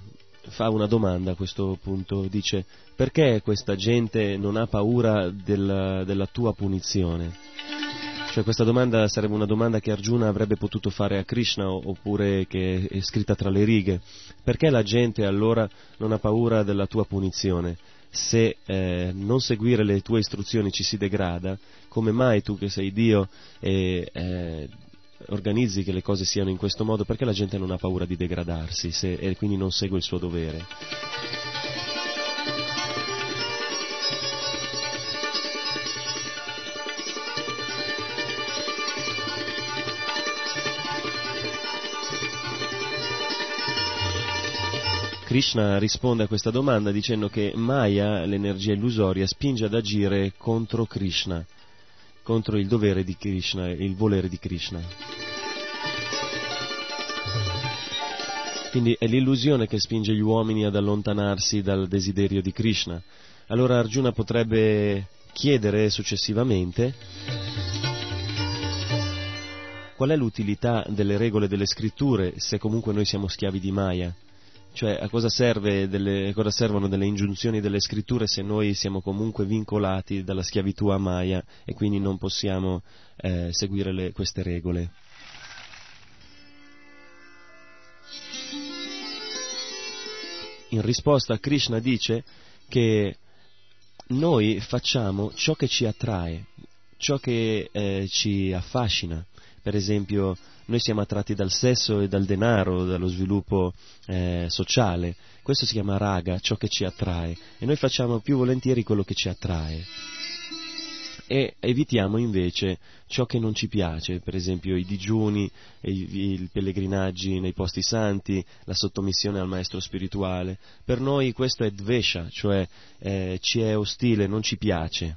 fa una domanda a questo punto, dice perché questa gente non ha paura della, della tua punizione? Cioè questa domanda sarebbe una domanda che Arjuna avrebbe potuto fare a Krishna oppure che è scritta tra le righe. Perché la gente allora non ha paura della tua punizione? Se eh, non seguire le tue istruzioni ci si degrada, come mai tu che sei Dio e eh, organizzi che le cose siano in questo modo perché la gente non ha paura di degradarsi se, e quindi non segue il suo dovere. Krishna risponde a questa domanda dicendo che Maya, l'energia illusoria, spinge ad agire contro Krishna contro il dovere di Krishna, il volere di Krishna. Quindi è l'illusione che spinge gli uomini ad allontanarsi dal desiderio di Krishna. Allora Arjuna potrebbe chiedere successivamente qual è l'utilità delle regole delle scritture se comunque noi siamo schiavi di Maya. Cioè, a cosa, delle, a cosa, servono delle ingiunzioni delle scritture se noi siamo comunque vincolati dalla schiavitù a Maya e quindi non possiamo eh, seguire le, queste regole? In risposta Krishna dice che noi facciamo ciò che ci attrae, ciò che eh, ci affascina. Per esempio, noi siamo attratti dal sesso e dal denaro, dallo sviluppo eh, sociale. Questo si chiama raga, ciò che ci attrae. E noi facciamo più volentieri quello che ci attrae. E evitiamo invece ciò che non ci piace, per esempio i digiuni, i, i pellegrinaggi nei posti santi, la sottomissione al maestro spirituale. Per noi questo è dvesha, cioè eh, ci è ostile, non ci piace.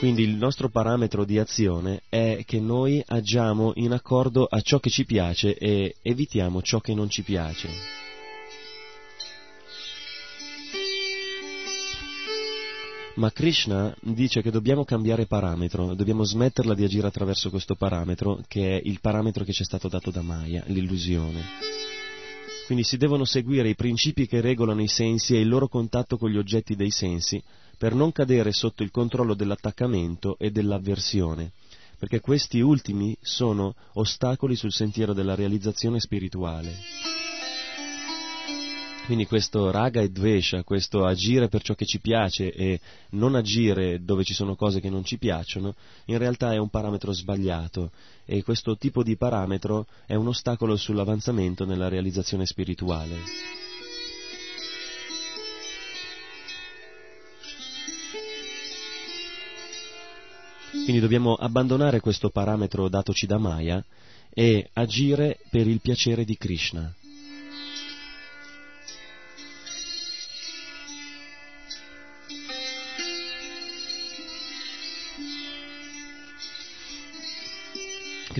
Quindi il nostro parametro di azione è che noi agiamo in accordo a ciò che ci piace e evitiamo ciò che non ci piace. Ma Krishna dice che dobbiamo cambiare parametro, dobbiamo smetterla di agire attraverso questo parametro, che è il parametro che ci è stato dato da Maya, l'illusione. Quindi si devono seguire i principi che regolano i sensi e il loro contatto con gli oggetti dei sensi, per non cadere sotto il controllo dell'attaccamento e dell'avversione, perché questi ultimi sono ostacoli sul sentiero della realizzazione spirituale. Quindi questo raga e dvesha, questo agire per ciò che ci piace e non agire dove ci sono cose che non ci piacciono, in realtà è un parametro sbagliato e questo tipo di parametro è un ostacolo sull'avanzamento nella realizzazione spirituale. Quindi dobbiamo abbandonare questo parametro datoci da Maya e agire per il piacere di Krishna.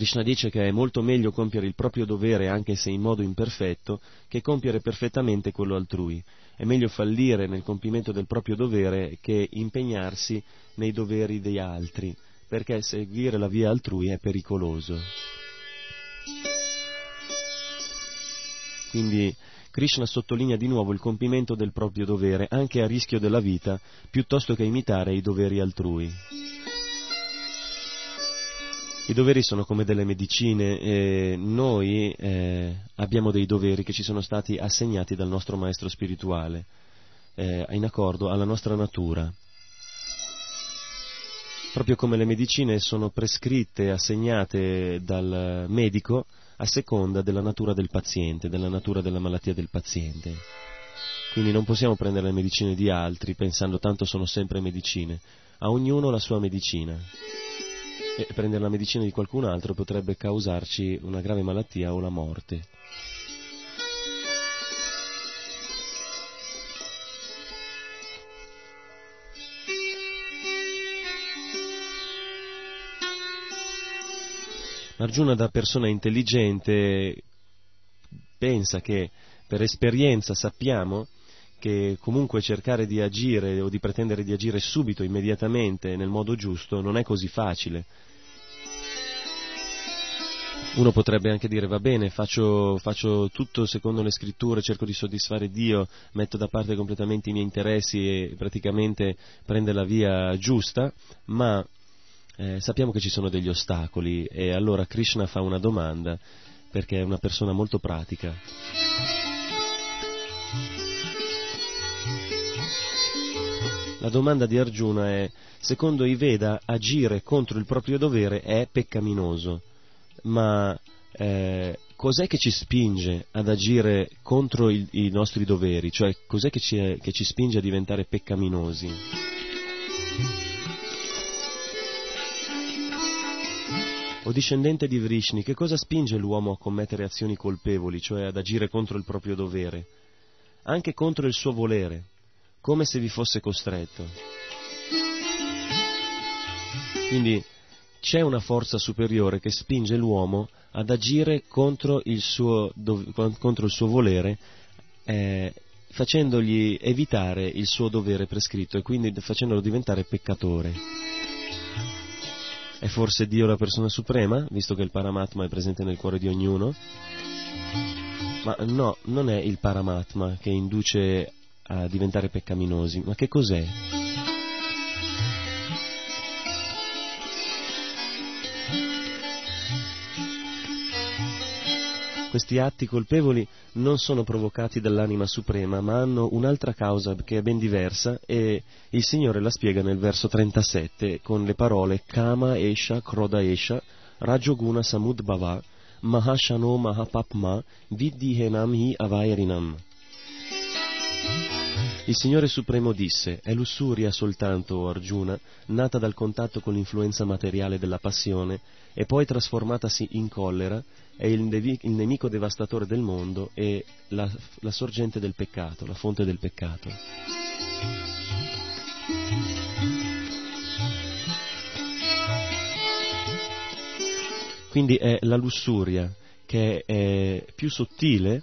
Krishna dice che è molto meglio compiere il proprio dovere anche se in modo imperfetto che compiere perfettamente quello altrui. È meglio fallire nel compimento del proprio dovere che impegnarsi nei doveri degli altri perché seguire la via altrui è pericoloso. Quindi Krishna sottolinea di nuovo il compimento del proprio dovere, anche a rischio della vita, piuttosto che imitare i doveri altrui. I doveri sono come delle medicine noi eh, abbiamo dei doveri che ci sono stati assegnati dal nostro maestro spirituale, eh, in accordo alla nostra natura. Proprio come le medicine sono prescritte assegnate dal medico a seconda della natura del paziente, della natura della malattia del paziente. Quindi non possiamo prendere le medicine di altri pensando tanto sono sempre medicine. A ognuno la sua medicina e prendere la medicina di qualcun altro potrebbe causarci una grave malattia o la morte. Arjuna da persona intelligente pensa che per esperienza sappiamo che comunque cercare di agire o di pretendere di agire subito, immediatamente, nel modo giusto, non è così facile. Uno potrebbe anche dire va bene, faccio, faccio, tutto secondo le scritture, cerco di soddisfare Dio, metto da parte completamente i miei interessi e praticamente prende la via giusta, ma eh, sappiamo che ci sono degli ostacoli e allora Krishna fa una domanda perché è una persona molto pratica. La domanda di Arjuna è, secondo i Veda, agire contro il proprio dovere è peccaminoso, ma eh, cos'è che ci spinge ad agire contro il, i nostri doveri? Cioè, cos'è che ci, che ci spinge a diventare peccaminosi? O discendente di Vrishni, che cosa spinge l'uomo a commettere azioni colpevoli, cioè ad agire contro il proprio dovere? Anche contro il suo volere come se vi fosse costretto. Quindi c'è una forza superiore che spinge l'uomo ad agire contro il suo, contro il suo volere, eh, facendogli evitare il suo dovere prescritto e quindi facendolo diventare peccatore. È forse Dio la persona suprema, visto che il Paramatma è presente nel cuore di ognuno? Ma no, non è il Paramatma che induce a diventare peccaminosi. Ma che cos'è? Questi atti colpevoli non sono provocati dall'anima suprema, ma hanno un'altra causa che è ben diversa e il Signore la spiega nel verso 37 con le parole Kama Esha Kroda Esha Rajoguna Samud Bhava Mahashano Mahapapma Viddihenam Hi Avairinam il Signore Supremo disse, è lussuria soltanto, o Arjuna, nata dal contatto con l'influenza materiale della passione e poi trasformatasi in collera, è il, nemico devastatore del mondo e la, la sorgente del peccato, la fonte del peccato. Quindi è la lussuria che è più sottile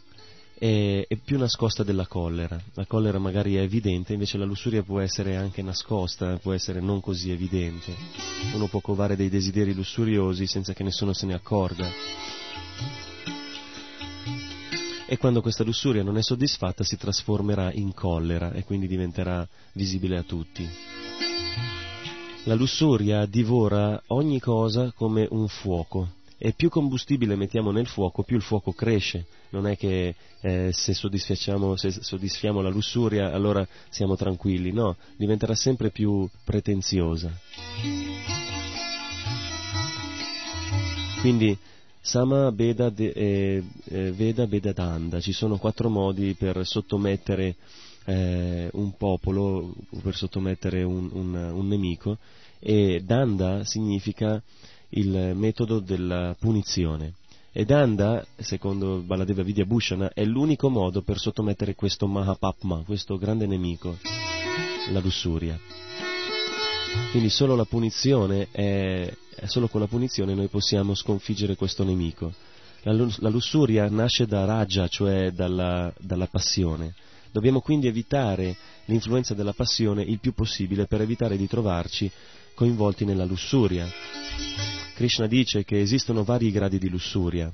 è, è, più nascosta della collera. La collera magari è evidente, invece la lussuria può essere anche nascosta, può essere non così evidente. Uno può covare dei desideri lussuriosi senza che nessuno se ne accorga. E quando questa lussuria non è soddisfatta si trasformerà in collera e quindi diventerà visibile a tutti. La lussuria divora ogni cosa come un fuoco e più combustibile mettiamo nel fuoco, più il fuoco cresce. Non è che eh, se, se soddisfiamo la lussuria allora siamo tranquilli, no, diventerà sempre più pretenziosa. Quindi Sama, Beda, de, eh, eh, Veda, Danda, ci sono quattro modi per sottomettere eh, un popolo, per sottomettere un, un, un nemico e Danda significa il metodo della punizione. Ed Anda, secondo Baladeva Vidya Bhushana, è l'unico modo per sottomettere questo Mahapapma, questo grande nemico, la lussuria. Quindi solo la è, solo con la punizione noi possiamo sconfiggere questo nemico. La, la lussuria nasce da raja, cioè dalla, dalla passione. Dobbiamo quindi evitare l'influenza della passione il più possibile per evitare di trovarci coinvolti nella lussuria. Krishna dice che esistono vari gradi di lussuria.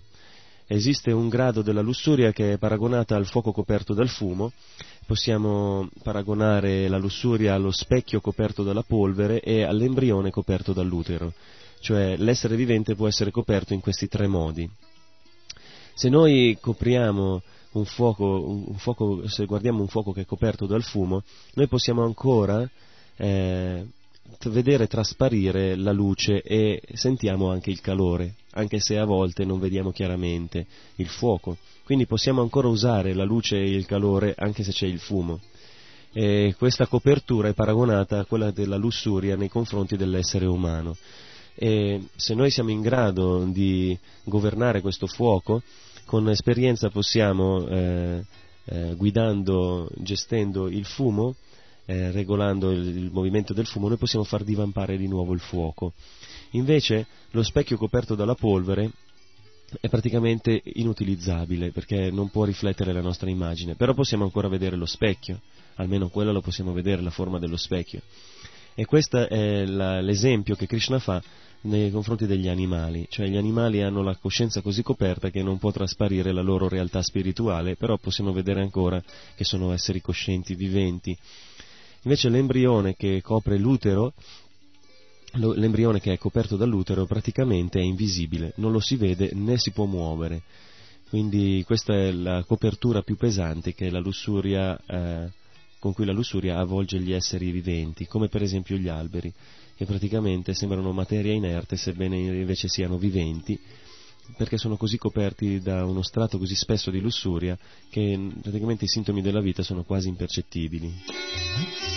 Esiste un grado della lussuria che è paragonata al fuoco coperto dal fumo, possiamo paragonare la lussuria allo specchio coperto dalla polvere e all'embrione coperto dall'utero. cioè l'essere vivente può essere coperto in questi tre modi. Se noi copriamo un fuoco, un fuoco se guardiamo un fuoco che è coperto dal fumo, noi possiamo ancora eh, vedere trasparire la luce e sentiamo anche il calore, anche se a volte non vediamo chiaramente il fuoco. Quindi possiamo ancora usare la luce e il calore anche se c'è il fumo. E questa copertura è paragonata a quella della lussuria nei confronti dell'essere umano. E se noi siamo in grado di governare questo fuoco, con esperienza possiamo, eh, eh, guidando, gestendo il fumo, eh, regolando il, il, movimento del fumo, noi possiamo far divampare di nuovo il fuoco. Invece lo specchio coperto dalla polvere è praticamente inutilizzabile perché non può riflettere la nostra immagine, però possiamo ancora vedere lo specchio, almeno quello lo possiamo vedere, la forma dello specchio. E questo è la, l'esempio che Krishna fa nei confronti degli animali, cioè gli animali hanno la coscienza così coperta che non può trasparire la loro realtà spirituale, però possiamo vedere ancora che sono esseri coscienti, viventi. Invece l'embrione che copre l'utero, l'embrione che è coperto dall'utero praticamente è invisibile, non lo si vede né si può muovere. Quindi questa è la copertura più pesante lussuria, eh, con cui la lussuria avvolge gli esseri viventi, come per esempio gli alberi, che praticamente sembrano materia inerte sebbene invece siano viventi, perché sono così coperti da uno strato così spesso di lussuria che praticamente i sintomi della vita sono quasi impercettibili.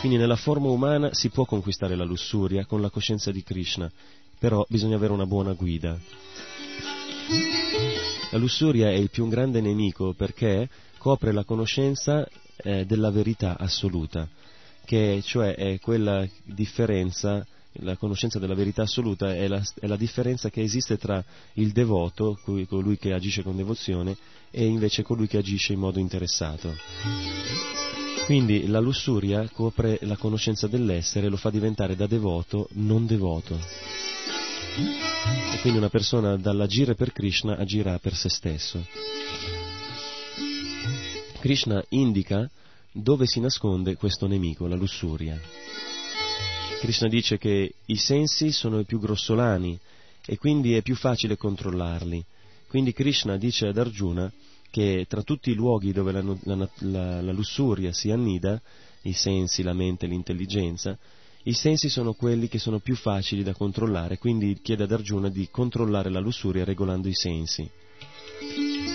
Quindi nella forma umana si può conquistare la lussuria con la coscienza di Krishna, però bisogna avere una buona guida. La lussuria è il più grande nemico perché copre la conoscenza eh, della verità assoluta, che cioè è quella differenza la conoscenza della verità assoluta è la, è la, differenza che esiste tra il devoto, colui che agisce con devozione, e invece colui che agisce in modo interessato. Quindi la lussuria copre la conoscenza dell'essere e lo fa diventare da devoto non devoto. E quindi una persona dall'agire per Krishna agirà per se stesso. Krishna indica dove si nasconde questo nemico, la lussuria. Krishna dice che i sensi sono i più grossolani e quindi è più facile controllarli. Quindi Krishna dice ad Arjuna che tra tutti i luoghi dove la, la, la, la lussuria si annida, i sensi, la mente, l'intelligenza, i sensi sono quelli che sono più facili da controllare, quindi chiede ad Arjuna di controllare la lussuria regolando i sensi.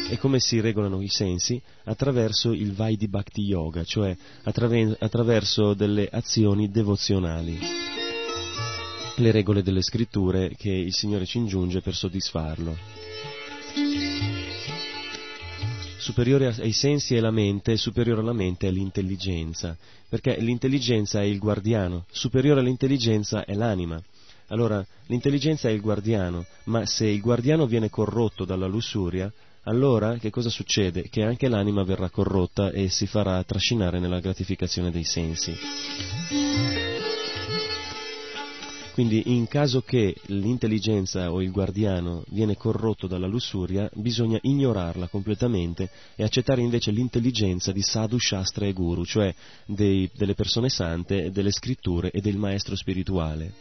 E come si regolano i sensi? Attraverso il Vaidi Bhakti Yoga, cioè attraver- attraverso delle azioni devozionali, le regole delle scritture che il Signore ci ingiunge per soddisfarlo. Superiore ai sensi è la mente, superiore alla mente è l'intelligenza, perché l'intelligenza è il guardiano, superiore all'intelligenza è l'anima. Allora, l'intelligenza è il guardiano, ma se il guardiano viene corrotto dalla lussuria, allora che cosa succede? Che anche l'anima verrà corrotta e si farà trascinare nella gratificazione dei sensi. Quindi in caso che l'intelligenza o il guardiano viene corrotto dalla lussuria, bisogna ignorarla completamente e accettare invece l'intelligenza di sadhu, shastra e guru, cioè dei, delle persone sante, delle scritture e del maestro spirituale.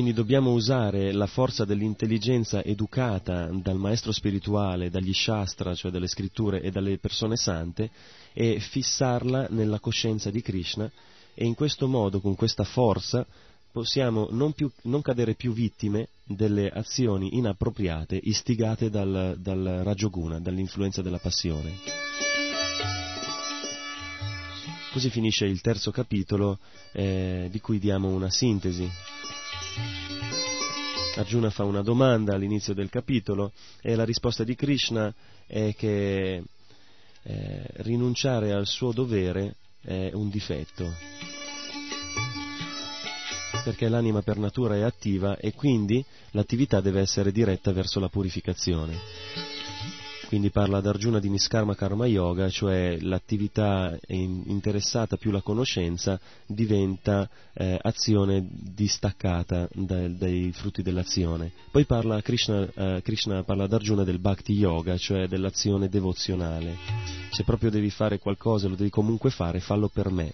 Quindi dobbiamo usare la forza dell'intelligenza educata dal maestro spirituale, dagli shastra, cioè dalle scritture e dalle persone sante, e fissarla nella coscienza di Krishna e in questo modo, con questa forza, possiamo non, più, non cadere più vittime delle azioni inappropriate istigate dal, dal Rajoguna, dall'influenza della passione. Così finisce il terzo capitolo eh, di cui diamo una sintesi. Arjuna fa una domanda all'inizio del capitolo e la risposta di Krishna è che eh, rinunciare al suo dovere è un difetto, perché l'anima per natura è attiva e quindi l'attività deve essere diretta verso la purificazione. Quindi parla ad Arjuna di Niskarma Karma Yoga, cioè l'attività interessata più la conoscenza diventa eh, azione distaccata dai, dai, frutti dell'azione. Poi parla Krishna, eh, Krishna parla ad Arjuna del Bhakti Yoga, cioè dell'azione devozionale. Se proprio devi fare qualcosa, lo devi comunque fare, fallo per me.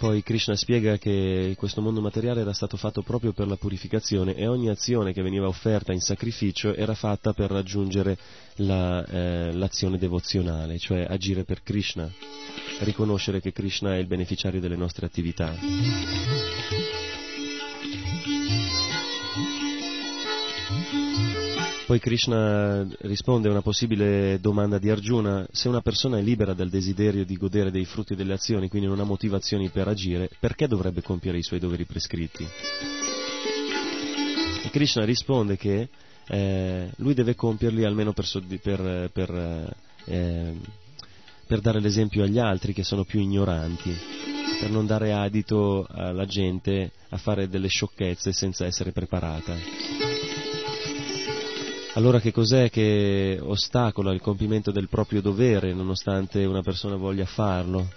Poi Krishna spiega che questo mondo materiale era stato fatto proprio per la purificazione e ogni azione che veniva offerta in sacrificio era fatta per raggiungere la, eh, l'azione devozionale, cioè agire per Krishna, riconoscere che Krishna è il beneficiario delle nostre attività. Poi Krishna risponde a una possibile domanda di Arjuna, se una persona è libera dal desiderio di godere dei frutti delle azioni, quindi non ha motivazioni per agire, perché dovrebbe compiere i suoi doveri prescritti? E Krishna risponde che eh, lui deve compierli almeno per, per, per, eh, per dare l'esempio agli altri che sono più ignoranti, per non dare adito alla gente a fare delle sciocchezze senza essere preparata. Allora che cos'è che ostacola il compimento del proprio dovere nonostante una persona voglia farlo?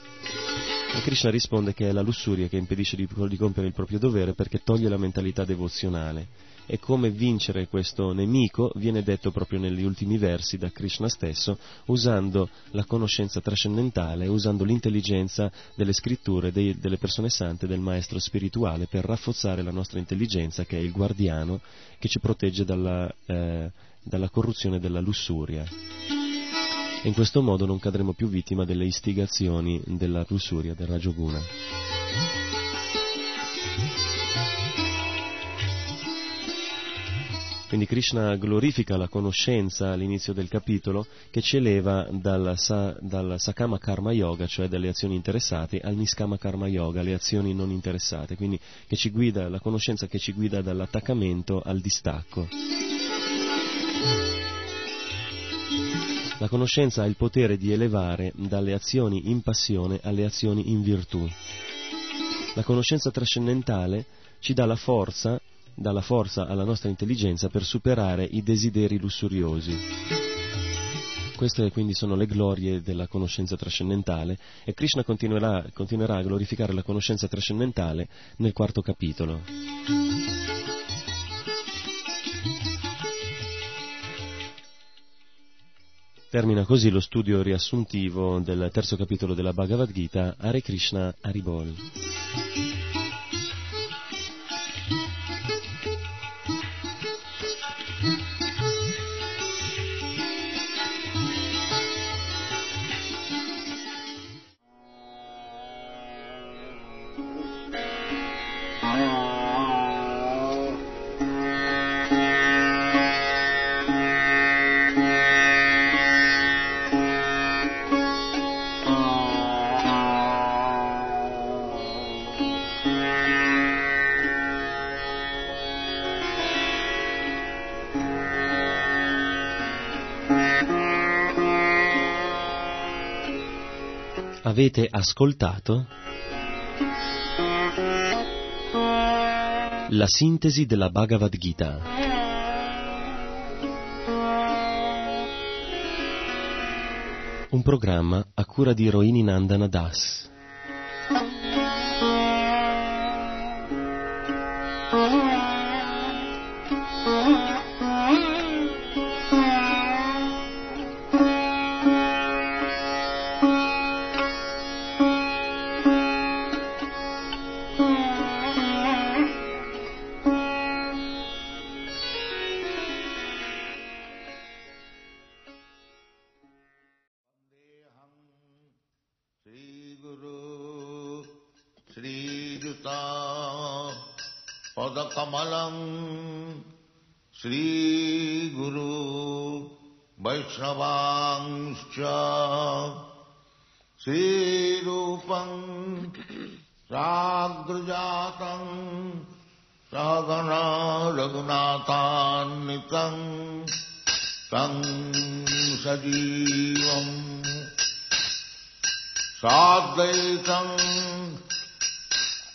E Krishna risponde che è la lussuria che impedisce di, di compiere il proprio dovere perché toglie la mentalità devozionale e come vincere questo nemico viene detto proprio negli ultimi versi da Krishna stesso, usando la conoscenza trascendentale, usando l'intelligenza delle scritture dei, delle persone sante, del maestro spirituale, per rafforzare la nostra intelligenza, che è il guardiano che ci protegge dalla, eh, dalla corruzione dalla lussuria. In questo modo non cadremo più vittima delle istigazioni della lussuria, del Rajoguna. Quindi Krishna glorifica la conoscenza all'inizio del capitolo che ci eleva dal, dal Sakama Karma Yoga, cioè dalle azioni interessate, al Niskama Karma Yoga, le azioni non interessate, quindi guida, la conoscenza che ci guida dall'attaccamento al distacco. La conoscenza ha il potere di elevare dalle azioni in passione alle azioni in virtù. La conoscenza trascendentale ci dà la forza dà la forza alla nostra intelligenza per superare i desideri lussuriosi. Queste quindi sono le glorie della conoscenza trascendentale e Krishna continuerà, continuerà a glorificare la conoscenza trascendentale nel quarto capitolo. Termina così lo studio riassuntivo del terzo capitolo della Bhagavad Gita, Hare Krishna Haribol. Avete ascoltato la sintesi della Bhagavad Gita. Un programma a cura di Roini Nandana Das. रघुनाथान्वितम् तं सजीवम् सार्दैतम्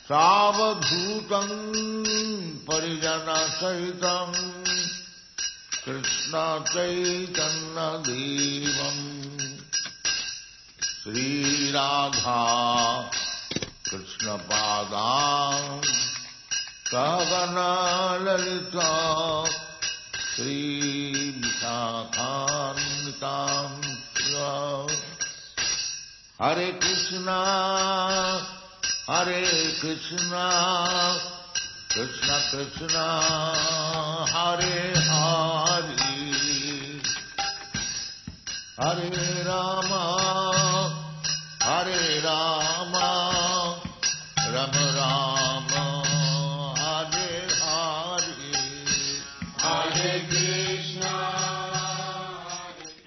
सावधूतम् परिजनसहितम् कृष्णचैतन्यम् श्रीराधा कृष्णपादाम् ललिता श्रीविशाखान्विताम् हरे कृष्णा हरे कृष्णा कृष्ण कृष्ण हरे हरे। हरे राम हरे Ram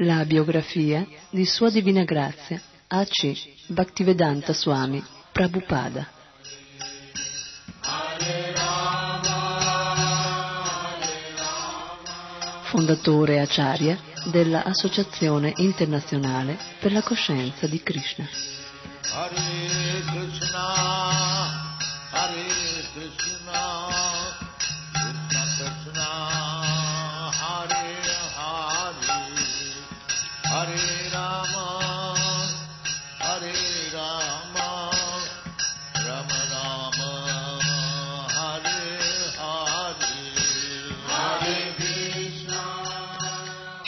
La biografia di Sua Divina Grazia A.C. Bhaktivedanta Swami Prabhupada. Fondatore Acharya della Associazione Internazionale per la Coscienza di Krishna.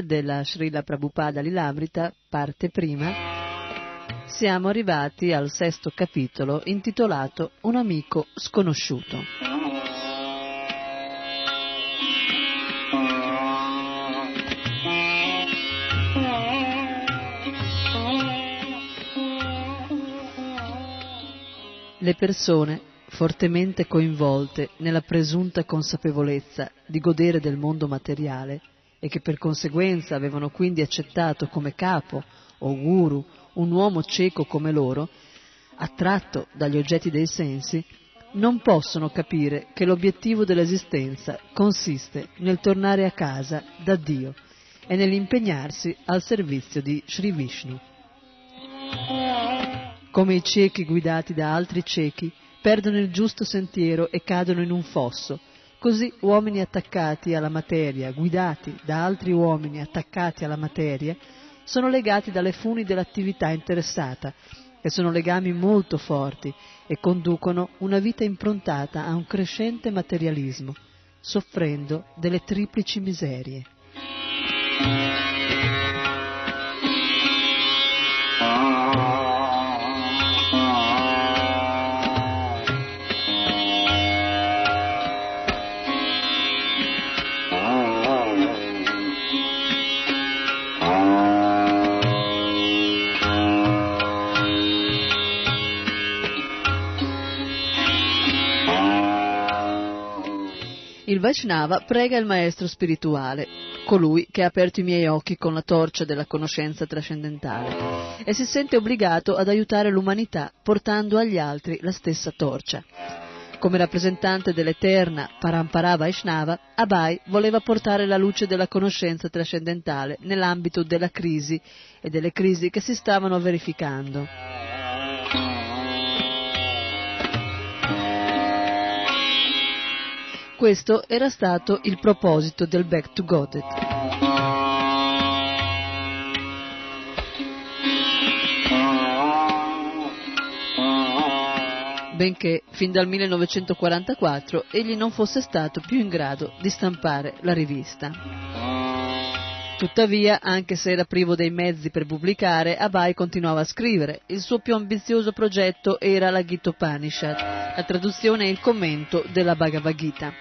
Della Srila Prabhupada Lilamrita, parte prima, siamo arrivati al sesto capitolo intitolato Un amico sconosciuto. Le persone fortemente coinvolte nella presunta consapevolezza di godere del mondo materiale e che per conseguenza avevano quindi accettato come capo o guru un uomo cieco come loro, attratto dagli oggetti dei sensi, non possono capire che l'obiettivo dell'esistenza consiste nel tornare a casa da Dio e nell'impegnarsi al servizio di Sri Vishnu. Come i ciechi guidati da altri ciechi perdono il giusto sentiero e cadono in un fosso, così uomini attaccati alla materia, guidati da altri uomini attaccati alla materia, sono legati dalle funi dell'attività interessata e sono legami molto forti e conducono una vita improntata a un crescente materialismo, soffrendo delle triplici miserie. Vaishnava prega il maestro spirituale, colui che ha aperto i miei occhi con la torcia della conoscenza trascendentale, e si sente obbligato ad aiutare l'umanità portando agli altri la stessa torcia. Come rappresentante dell'eterna Parampara Vaishnava, Abai voleva portare la luce della conoscenza trascendentale nell'ambito della crisi e delle crisi che si stavano verificando. Questo era stato il proposito del Back to Godet. benché fin dal 1944 egli non fosse stato più in grado di stampare la rivista. Tuttavia, anche se era privo dei mezzi per pubblicare, Abai continuava a scrivere. Il suo più ambizioso progetto era la Gita Upanishad, la traduzione e il commento della Bhagavad Gita.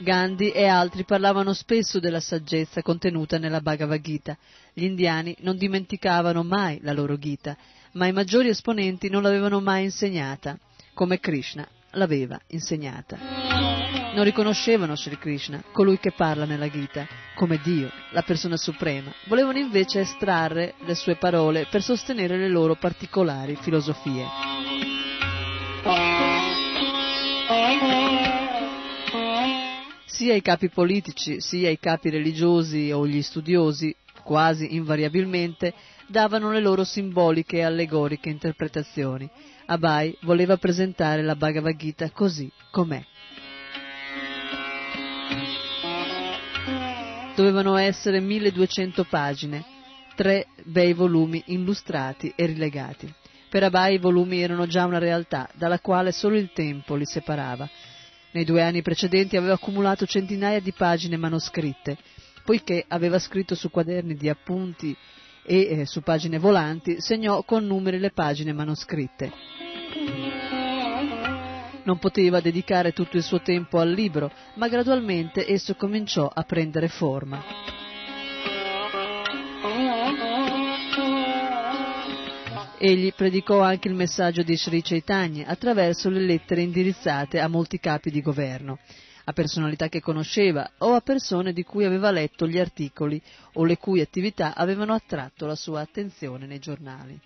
Gandhi e altri parlavano spesso della saggezza contenuta nella Bhagavad Gita. Gli indiani non dimenticavano mai la loro Gita, ma i maggiori esponenti non l'avevano mai insegnata come Krishna l'aveva insegnata. Non riconoscevano Sri Krishna, colui che parla nella Gita, come Dio, la persona suprema. Volevano invece estrarre le sue parole per sostenere le loro particolari filosofie. Sia i capi politici, sia i capi religiosi o gli studiosi, quasi invariabilmente, davano le loro simboliche e allegoriche interpretazioni. Abai voleva presentare la Bhagavad Gita così com'è. Dovevano essere 1200 pagine, tre bei volumi illustrati e rilegati. Per Abai i volumi erano già una realtà dalla quale solo il tempo li separava. Nei due anni precedenti aveva accumulato centinaia di pagine manoscritte, poiché aveva scritto su quaderni di appunti e eh, su pagine volanti segnò con numeri le pagine manoscritte. Non poteva dedicare tutto il suo tempo al libro, ma gradualmente esso cominciò a prendere forma. Egli predicò anche il messaggio di Sri Chaitanya attraverso le lettere indirizzate a molti capi di governo, a personalità che conosceva o a persone di cui aveva letto gli articoli o le cui attività avevano attratto la sua attenzione nei giornali.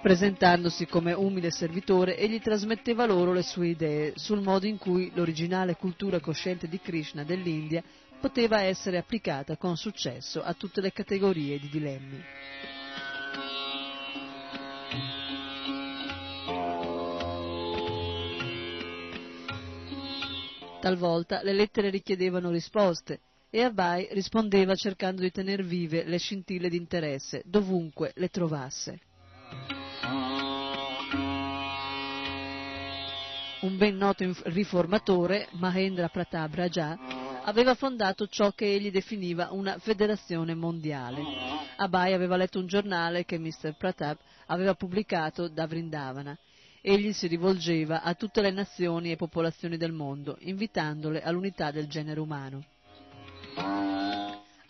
Presentandosi come umile servitore, egli trasmetteva loro le sue idee sul modo in cui l'originale cultura cosciente di Krishna dell'India poteva essere applicata con successo a tutte le categorie di dilemmi. Talvolta le lettere richiedevano risposte e Abai rispondeva cercando di tener vive le scintille di interesse dovunque le trovasse. Un ben noto riformatore, Mahendra Pratap Raja, aveva fondato ciò che egli definiva una federazione mondiale. Abai aveva letto un giornale che Mr. Pratap aveva pubblicato da Vrindavana. Egli si rivolgeva a tutte le nazioni e popolazioni del mondo, invitandole all'unità del genere umano.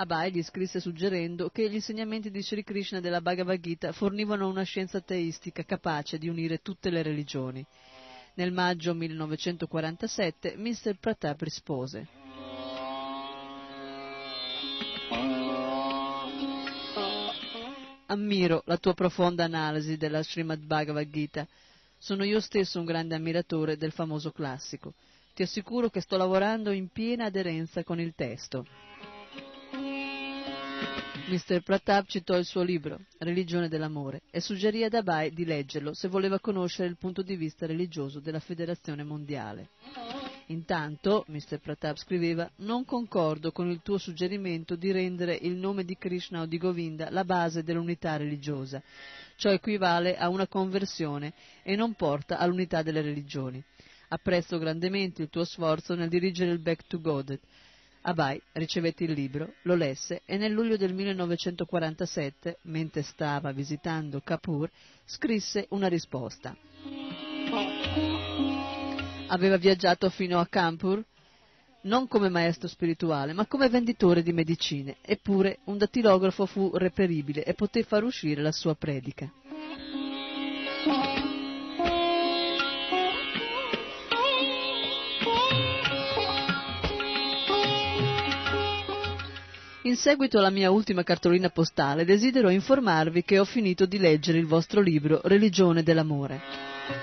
Abai gli scrisse suggerendo che gli insegnamenti di Sri Krishna della Bhagavad Gita fornivano una scienza teistica capace di unire tutte le religioni. Nel maggio 1947 Mr. Pratap rispose Ammiro la tua profonda analisi della Srimad Bhagavad Gita. Sono io stesso un grande ammiratore del famoso classico. Ti assicuro che sto lavorando in piena aderenza con il testo. Mr. Pratap citò il suo libro, Religione dell'amore, e suggerì ad Abai di leggerlo se voleva conoscere il punto di vista religioso della Federazione Mondiale. Intanto, Mr. Pratap scriveva, non concordo con il tuo suggerimento di rendere il nome di Krishna o di Govinda la base dell'unità religiosa. Ciò equivale a una conversione e non porta all'unità delle religioni. Apprezzo grandemente il tuo sforzo nel dirigere il Back to God. Abai ricevette il libro, lo lesse e nel luglio del 1947, mentre stava visitando Kapur, scrisse una risposta aveva viaggiato fino a Kanpur non come maestro spirituale, ma come venditore di medicine, eppure un dattilografo fu reperibile e poté far uscire la sua predica. In seguito alla mia ultima cartolina postale desidero informarvi che ho finito di leggere il vostro libro Religione dell'amore.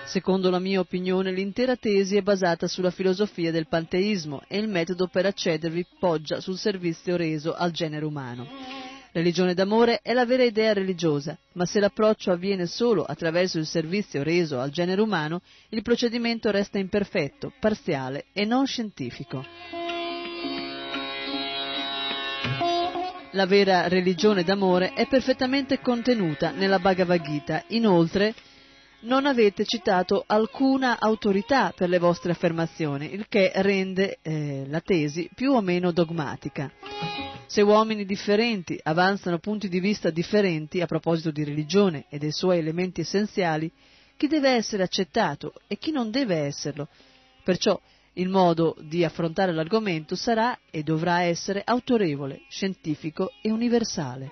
Secondo la mia opinione l'intera tesi è basata sulla filosofia del panteismo e il metodo per accedervi poggia sul servizio reso al genere umano. Religione d'amore è la vera idea religiosa, ma se l'approccio avviene solo attraverso il servizio reso al genere umano, il procedimento resta imperfetto, parziale e non scientifico. La vera religione d'amore è perfettamente contenuta nella Bhagavad Gita. Inoltre, non avete citato alcuna autorità per le vostre affermazioni, il che rende eh, la tesi più o meno dogmatica. Se uomini differenti avanzano punti di vista differenti a proposito di religione e dei suoi elementi essenziali, chi deve essere accettato e chi non deve esserlo? Perciò il modo di affrontare l'argomento sarà e dovrà essere autorevole, scientifico e universale.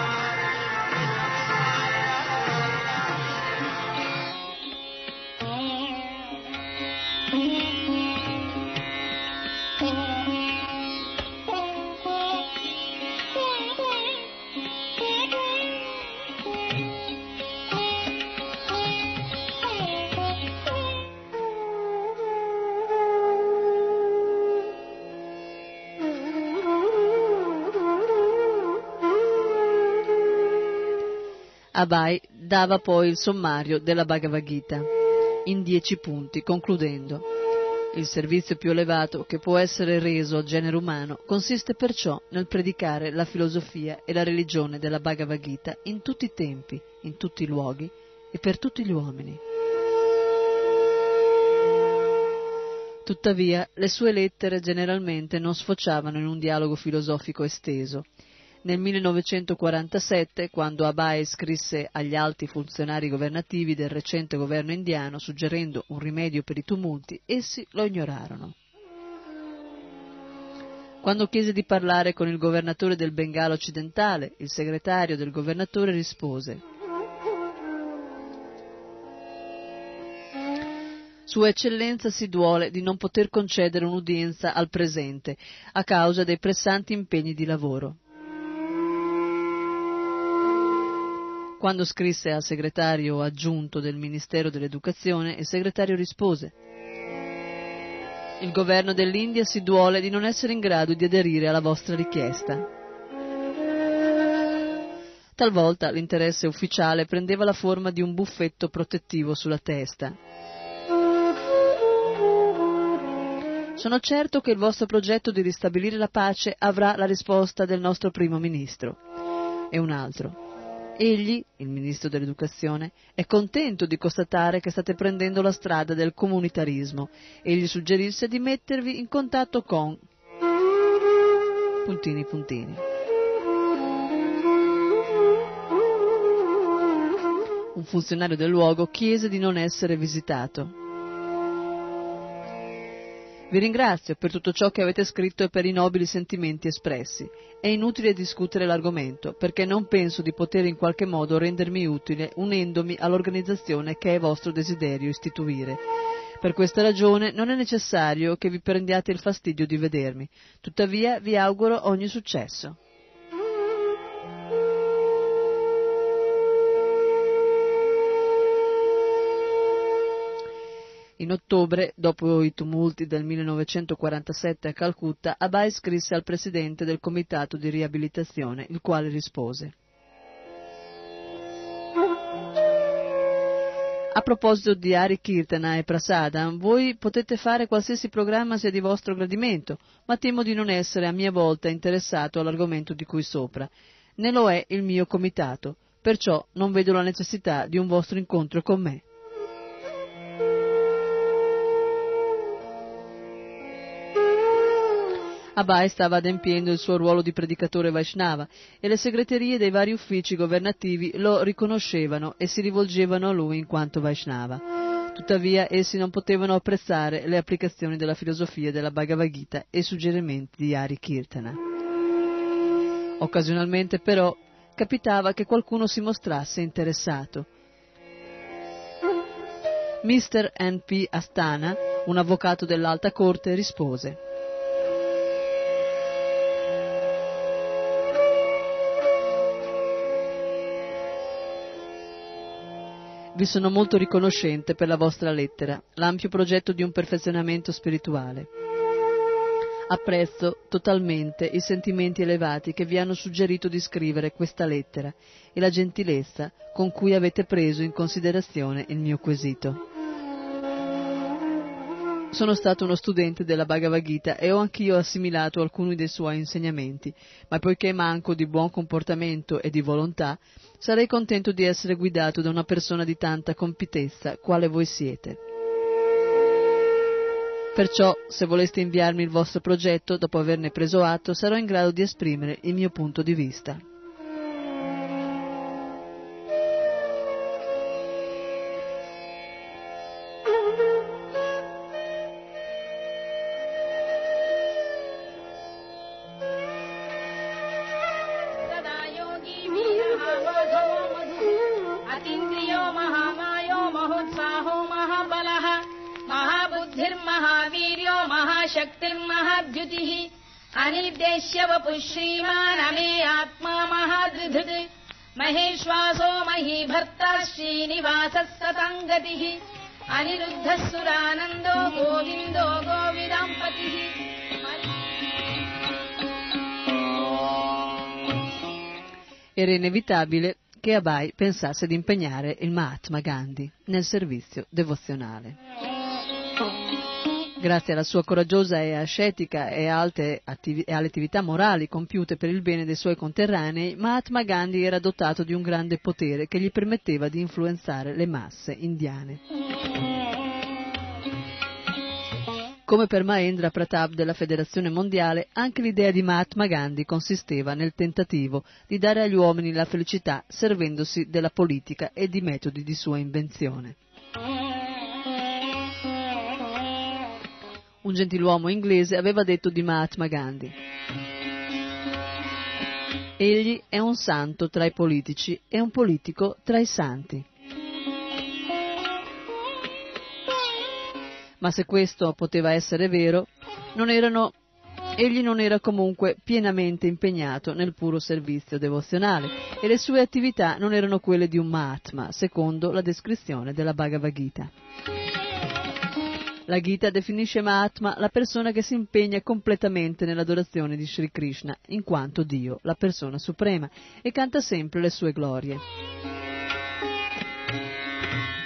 Abai dava poi il sommario della Bhagavad Gita in dieci punti, concludendo il servizio più elevato che può essere reso al genere umano consiste perciò nel predicare la filosofia e la religione della Bhagavad Gita in tutti i tempi, in tutti i luoghi e per tutti gli uomini. Tuttavia, le sue lettere generalmente non sfociavano in un dialogo filosofico esteso. Nel 1947, quando Abai scrisse agli alti funzionari governativi del recente governo indiano suggerendo un rimedio per i tumulti, essi lo ignorarono. Quando chiese di parlare con il governatore del Bengala occidentale, il segretario del governatore rispose Sua Eccellenza si duole di non poter concedere un'udienza al presente a causa dei pressanti impegni di lavoro. Quando scrisse al segretario aggiunto del Ministero dell'Educazione, il segretario rispose Il governo dell'India si duole di non essere in grado di aderire alla vostra richiesta. Talvolta l'interesse ufficiale prendeva la forma di un buffetto protettivo sulla testa. Sono certo che il vostro progetto di ristabilire la pace avrà la risposta del nostro primo ministro. E un altro. Egli, il ministro dell'educazione, è contento di constatare che state prendendo la strada del comunitarismo e gli suggerisse di mettervi in contatto con puntini puntini. Un funzionario del luogo chiese di non essere visitato. Vi ringrazio per tutto ciò che avete scritto e per i nobili sentimenti espressi. È inutile discutere l'argomento, perché non penso di poter in qualche modo rendermi utile unendomi all'organizzazione che è vostro desiderio istituire. Per questa ragione non è necessario che vi prendiate il fastidio di vedermi. Tuttavia vi auguro ogni successo. In ottobre, dopo i tumulti del 1947 a Calcutta, Abai scrisse al presidente del comitato di riabilitazione, il quale rispose. A proposito di Hari Kirtana e Prasadam, voi potete fare qualsiasi programma sia di vostro gradimento, ma temo di non essere a mia volta interessato all'argomento di cui sopra. Ne lo è il mio comitato, perciò non vedo la necessità di un vostro incontro con me. Abai stava adempiendo il suo ruolo di predicatore Vaishnava e le segreterie dei vari uffici governativi lo riconoscevano e si rivolgevano a lui in quanto Vaishnava. Tuttavia essi non potevano apprezzare le applicazioni della filosofia della Bhagavad Gita e i suggerimenti di Hari Kirtana. Occasionalmente però capitava che qualcuno si mostrasse interessato. Mr. N.P. Astana, un avvocato dell'alta corte, rispose Vi sono molto riconoscente per la vostra lettera, l'ampio progetto di un perfezionamento spirituale. Apprezzo totalmente i sentimenti elevati che vi hanno suggerito di scrivere questa lettera e la gentilezza con cui avete preso in considerazione il mio quesito. Sono stato uno studente della Bhagavad Gita e ho anch'io assimilato alcuni dei suoi insegnamenti, ma poiché manco di buon comportamento e di volontà, sarei contento di essere guidato da una persona di tanta compitezza quale voi siete. Perciò, se voleste inviarmi il vostro progetto, dopo averne preso atto, sarò in grado di esprimere il mio punto di vista. अनिर्देश्य वपुः श्रीमान् अमे आत्मा महादृधृत् महेश्वासो महीभर्ता श्रीनिवासः सताम् गतिः अनिरुद्धः सुरानन्दो गोविन्दो गोविदाम्पतिः Era inevitabile che Abai pensasse di impegnare il Mahatma Gandhi nel servizio devozionale. Grazie alla sua coraggiosa e ascetica e, alle attività morali compiute per il bene dei suoi conterranei, Mahatma Gandhi era dotato di un grande potere che gli permetteva di influenzare le masse indiane. Come per Mahendra Pratap della Federazione Mondiale, anche l'idea di Mahatma Gandhi consisteva nel tentativo di dare agli uomini la felicità servendosi della politica e di metodi di sua invenzione. Un gentiluomo inglese aveva detto di Mahatma Gandhi. Egli è un santo tra i politici e un politico tra i santi. Ma se questo poteva essere vero, non erano- egli non era comunque pienamente impegnato nel puro servizio devozionale e le sue attività non erano quelle di un Mahatma, secondo la descrizione della Bhagavad Gita. La Gita definisce Mahatma la persona che si impegna completamente nell'adorazione di Sri Krishna, in quanto Dio, la persona suprema, e canta sempre le sue glorie.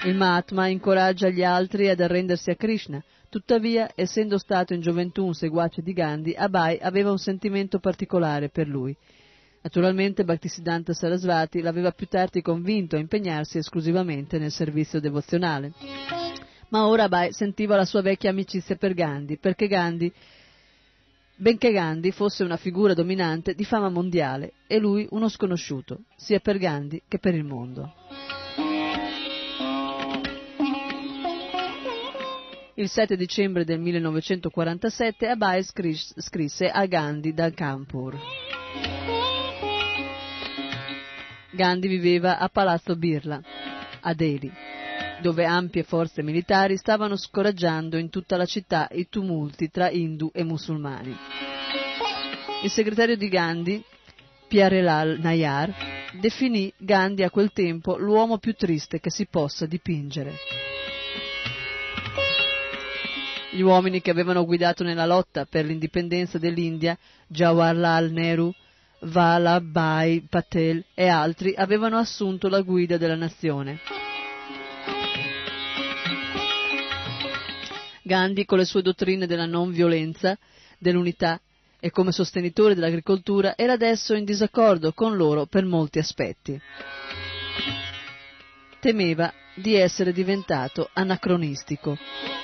Il Mahatma incoraggia gli altri ad arrendersi a Krishna, tuttavia, essendo stato in gioventù un seguace di Gandhi, Abai aveva un sentimento particolare per lui. Naturalmente Bhaktisiddhanta Sarasvati l'aveva più tardi convinto a impegnarsi esclusivamente nel servizio devozionale. Ma ora Abai sentiva la sua vecchia amicizia per Gandhi, perché Gandhi, benché Gandhi fosse una figura dominante di fama mondiale e lui uno sconosciuto, sia per Gandhi che per il mondo. Il 7 dicembre del 1947 Abai scris- scrisse a Gandhi da Kanpur. Gandhi viveva a Palazzo Birla, a Delhi, dove ampie forze militari stavano scoraggiando in tutta la città i tumulti tra Hindu e musulmani. Il segretario di Gandhi, Pyarelal Nayar, definì Gandhi a quel tempo l'uomo più triste che si possa dipingere. Gli uomini che avevano guidato nella lotta per l'indipendenza dell'India, Jawaharlal Nehru, Vallabhai Patel e altri, avevano assunto la guida della nazione. Gandhi, con le sue dottrine della non violenza, dell'unità e come sostenitore dell'agricoltura, era adesso in disaccordo con loro per molti aspetti. Temeva di essere diventato anacronistico.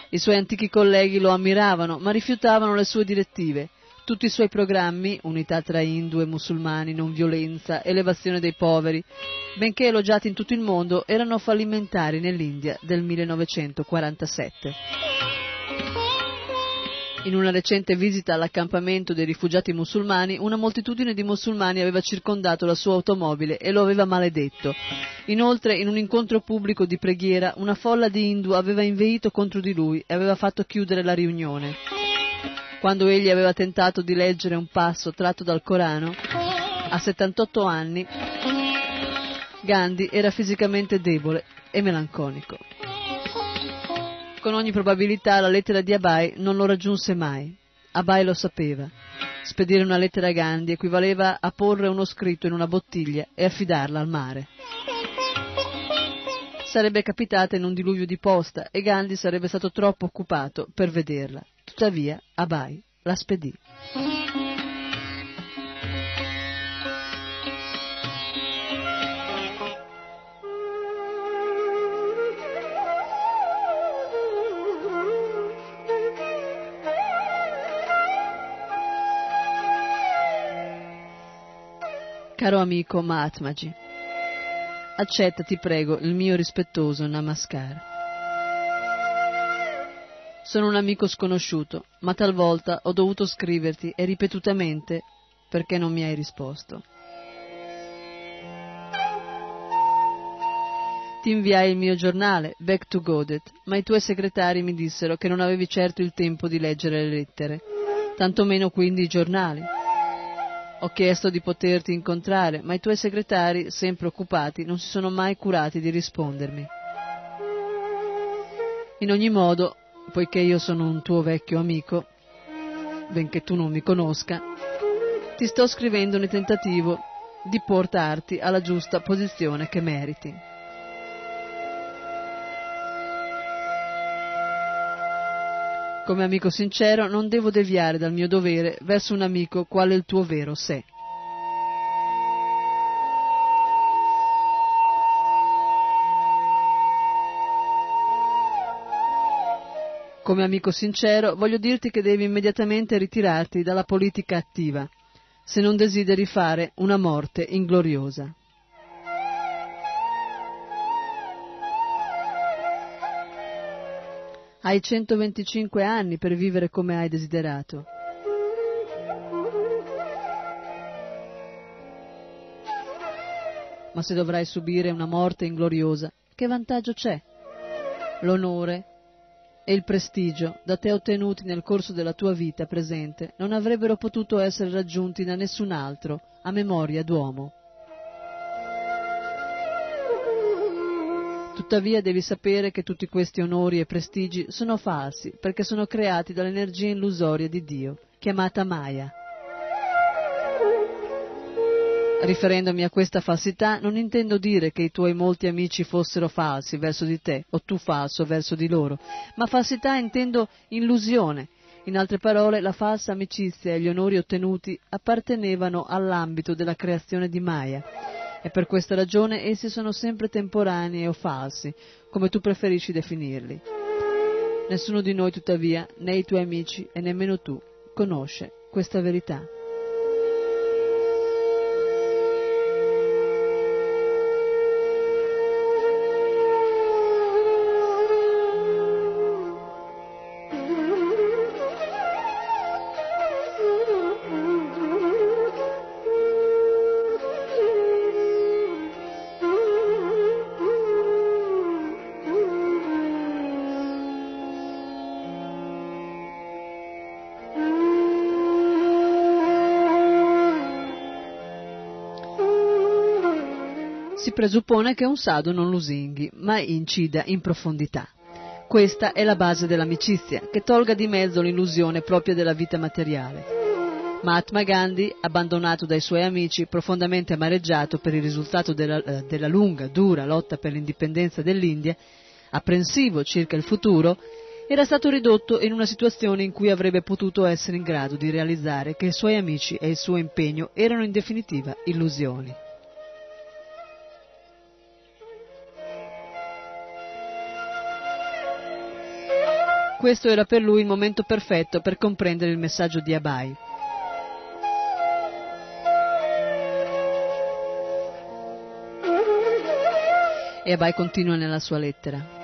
I suoi antichi colleghi lo ammiravano, ma rifiutavano le sue direttive. Tutti i suoi programmi, unità tra indù e musulmani, non violenza, elevazione dei poveri, benché elogiati in tutto il mondo, erano fallimentari nell'India del 1947. In una recente visita all'accampamento dei rifugiati musulmani, una moltitudine di musulmani aveva circondato la sua automobile e lo aveva maledetto. Inoltre, in un incontro pubblico di preghiera, una folla di indù aveva inveito contro di lui e aveva fatto chiudere la riunione. Quando egli aveva tentato di leggere un passo tratto dal Corano, a 78 anni, Gandhi era fisicamente debole e melanconico. Con ogni probabilità la lettera di Abai non lo raggiunse mai. Abai lo sapeva. Spedire una lettera a Gandhi equivaleva a porre uno scritto in una bottiglia e affidarla al mare. Sarebbe capitata in un diluvio di posta e Gandhi sarebbe stato troppo occupato per vederla. Tuttavia Abai la spedì. Caro amico Mahatmaji, accetta, ti prego, il mio rispettoso namaskar. Sono un amico sconosciuto, ma talvolta ho dovuto scriverti e ripetutamente perché non mi hai risposto. Ti inviai il mio giornale, Back to Godet, ma i tuoi segretari mi dissero che non avevi certo il tempo di leggere le lettere, tantomeno quindi i giornali. Ho chiesto di poterti incontrare, ma i tuoi segretari, sempre occupati, non si sono mai curati di rispondermi. In ogni modo, poiché io sono un tuo vecchio amico, benché tu non mi conosca, ti sto scrivendo nel tentativo di portarti alla giusta posizione che meriti. Come amico sincero non devo deviare dal mio dovere verso un amico quale il tuo vero sé. Come amico sincero voglio dirti che devi immediatamente ritirarti dalla politica attiva, se non desideri fare una morte ingloriosa. Hai 125 anni per vivere come hai desiderato. Ma se dovrai subire una morte ingloriosa, che vantaggio c'è? L'onore e il prestigio da te ottenuti nel corso della tua vita presente non avrebbero potuto essere raggiunti da nessun altro a memoria d'uomo. Tuttavia devi sapere che tutti questi onori e prestigi sono falsi perché sono creati dall'energia illusoria di Dio, chiamata Maya. Riferendomi a questa falsità non intendo dire che i tuoi molti amici fossero falsi verso di te o tu falso verso di loro, ma falsità intendo illusione. In altre parole, la falsa amicizia e gli onori ottenuti appartenevano all'ambito della creazione di Maya e per questa ragione essi sono sempre temporanei o falsi, come tu preferisci definirli. Nessuno di noi, tuttavia, né i tuoi amici e nemmeno tu, conosce questa verità. Presuppone che un sadhu non lusinghi, ma incida in profondità. Questa è la base dell'amicizia, che tolga di mezzo l'illusione propria della vita materiale. Mahatma Gandhi, abbandonato dai suoi amici, profondamente amareggiato per il risultato della, eh, della lunga, dura lotta per l'indipendenza dell'India, apprensivo circa il futuro, era stato ridotto in una situazione in cui avrebbe potuto essere in grado di realizzare che i suoi amici e il suo impegno erano in definitiva illusioni. questo era per lui il momento perfetto per comprendere il messaggio di Abai. E Abai continua nella sua lettera.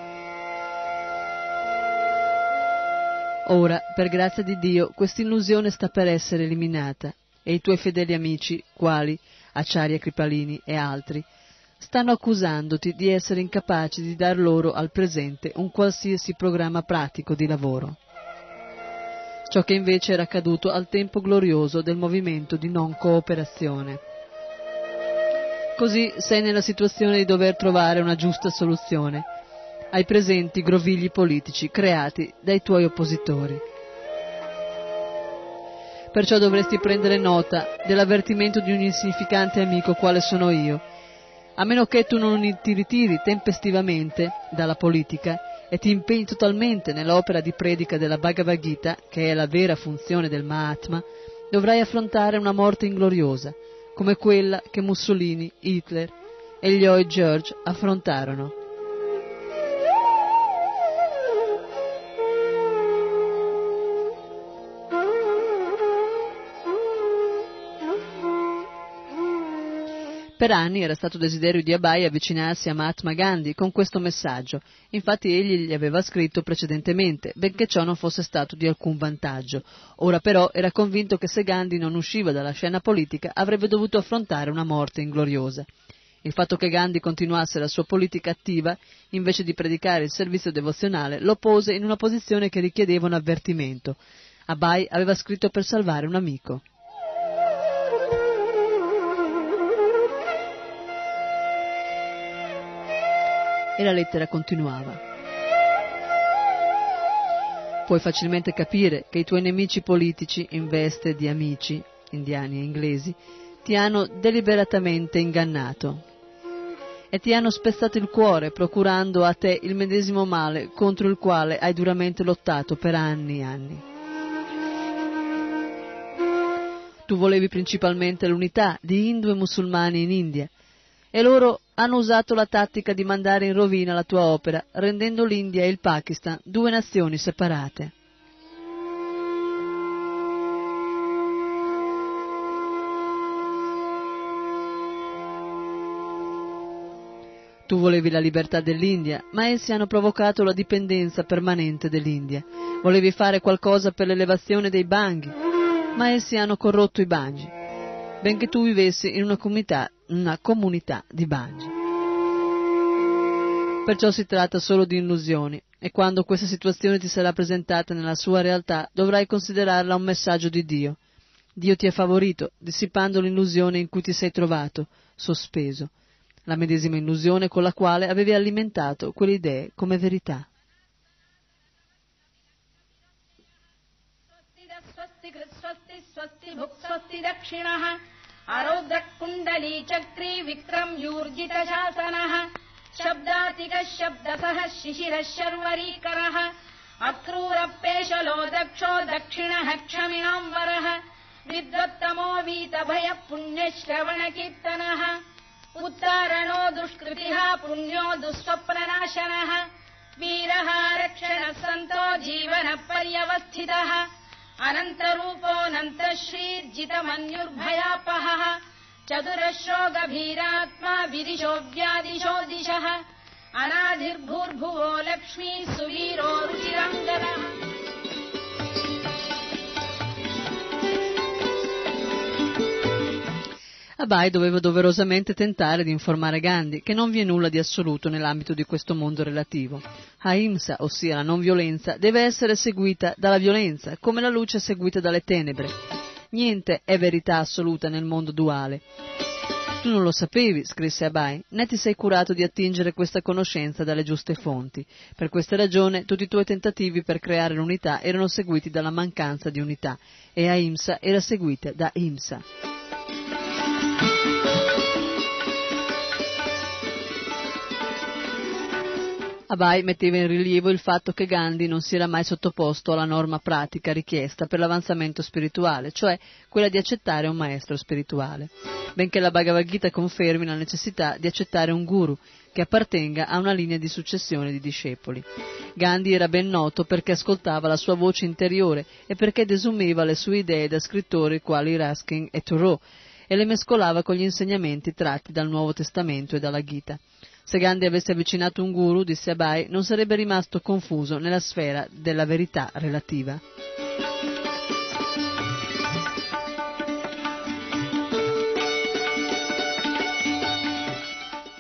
Ora, per grazia di Dio, quest'illusione sta per essere eliminata e i tuoi fedeli amici, quali Acciari Cripalini e altri, stanno accusandoti di essere incapaci di dar loro al presente un qualsiasi programma pratico di lavoro. Ciò che invece era accaduto al tempo glorioso del movimento di non cooperazione. Così sei nella situazione di dover trovare una giusta soluzione ai presenti grovigli politici creati dai tuoi oppositori. Perciò dovresti prendere nota dell'avvertimento di un insignificante amico quale sono io, a meno che tu non ti ritiri tempestivamente dalla politica e ti impegni totalmente nell'opera di predica della Bhagavad Gita, che è la vera funzione del Mahatma, dovrai affrontare una morte ingloriosa, come quella che Mussolini, Hitler e Lloyd George affrontarono. Per anni era stato desiderio di Abai avvicinarsi a Mahatma Gandhi con questo messaggio, infatti egli gli aveva scritto precedentemente, benché ciò non fosse stato di alcun vantaggio. Ora però era convinto che se Gandhi non usciva dalla scena politica avrebbe dovuto affrontare una morte ingloriosa. Il fatto che Gandhi continuasse la sua politica attiva, invece di predicare il servizio devozionale, lo pose in una posizione che richiedeva un avvertimento. Abai aveva scritto per salvare un amico. E la lettera continuava. Puoi facilmente capire che i tuoi nemici politici, in veste di amici, indiani e inglesi, ti hanno deliberatamente ingannato e ti hanno spezzato il cuore procurando a te il medesimo male contro il quale hai duramente lottato per anni e anni. Tu volevi principalmente l'unità di Hindu e musulmani in India e loro hanno usato la tattica di mandare in rovina la tua opera, rendendo l'India e il Pakistan due nazioni separate. Tu volevi la libertà dell'India, ma essi hanno provocato la dipendenza permanente dell'India. Volevi fare qualcosa per l'elevazione dei banghi, ma essi hanno corrotto i bangi, benché tu vivessi in una comunità, una comunità di bangi. Perciò si tratta solo di illusioni e quando questa situazione ti sarà presentata nella sua realtà dovrai considerarla un messaggio di Dio. Dio ti ha favorito, dissipando l'illusione in cui ti sei trovato, sospeso la medesima illusione con la quale avevi alimentato quelle idee come verità. स्वस्ति दक्षिणः आरोद्रकुण्डली चक्री विक्रम्यूर्जितशासनः शब्दातिकः शब्दसः शिशिरः शर्वरीकरः अक्रूरपेशलो दक्षो दक्षिणः क्षमिणाम् वरः विद्वत्तमो वीतभयः पुण्यश्रवणकीर्तनः उत्तारणो दुष्कृतिः पुण्यो दुःस्वप्ननाशनः। वीरः रक्षणः सन्तो जीवनपर्यवस्थितः अनन्तरूपोऽनन्तश्रीर्जितमन्युर्भयापहः चतुरश्रो गभीरात्मा विदिशो व्यादिशो दिशः अनाधिर्भूर्भुवो लक्ष्मी सुवीरो रुचिरङ्गनः Abai doveva doverosamente tentare di informare Gandhi che non vi è nulla di assoluto nell'ambito di questo mondo relativo. Ahimsa, ossia la non violenza, deve essere seguita dalla violenza, come la luce è seguita dalle tenebre. Niente è verità assoluta nel mondo duale. Tu non lo sapevi, scrisse Abai, né ti sei curato di attingere questa conoscenza dalle giuste fonti. Per questa ragione tutti i tuoi tentativi per creare l'unità erano seguiti dalla mancanza di unità e Ahimsa era seguita da Imsa. Abai metteva in rilievo il fatto che Gandhi non si era mai sottoposto alla norma pratica richiesta per l'avanzamento spirituale, cioè quella di accettare un maestro spirituale, benché la Bhagavad Gita confermi la necessità di accettare un guru che appartenga a una linea di successione di discepoli. Gandhi era ben noto perché ascoltava la sua voce interiore e perché desumeva le sue idee da scrittori quali Ruskin e Thoreau e le mescolava con gli insegnamenti tratti dal Nuovo Testamento e dalla Gita. Se Gandhi avesse avvicinato un guru, disse Abai, non sarebbe rimasto confuso nella sfera della verità relativa.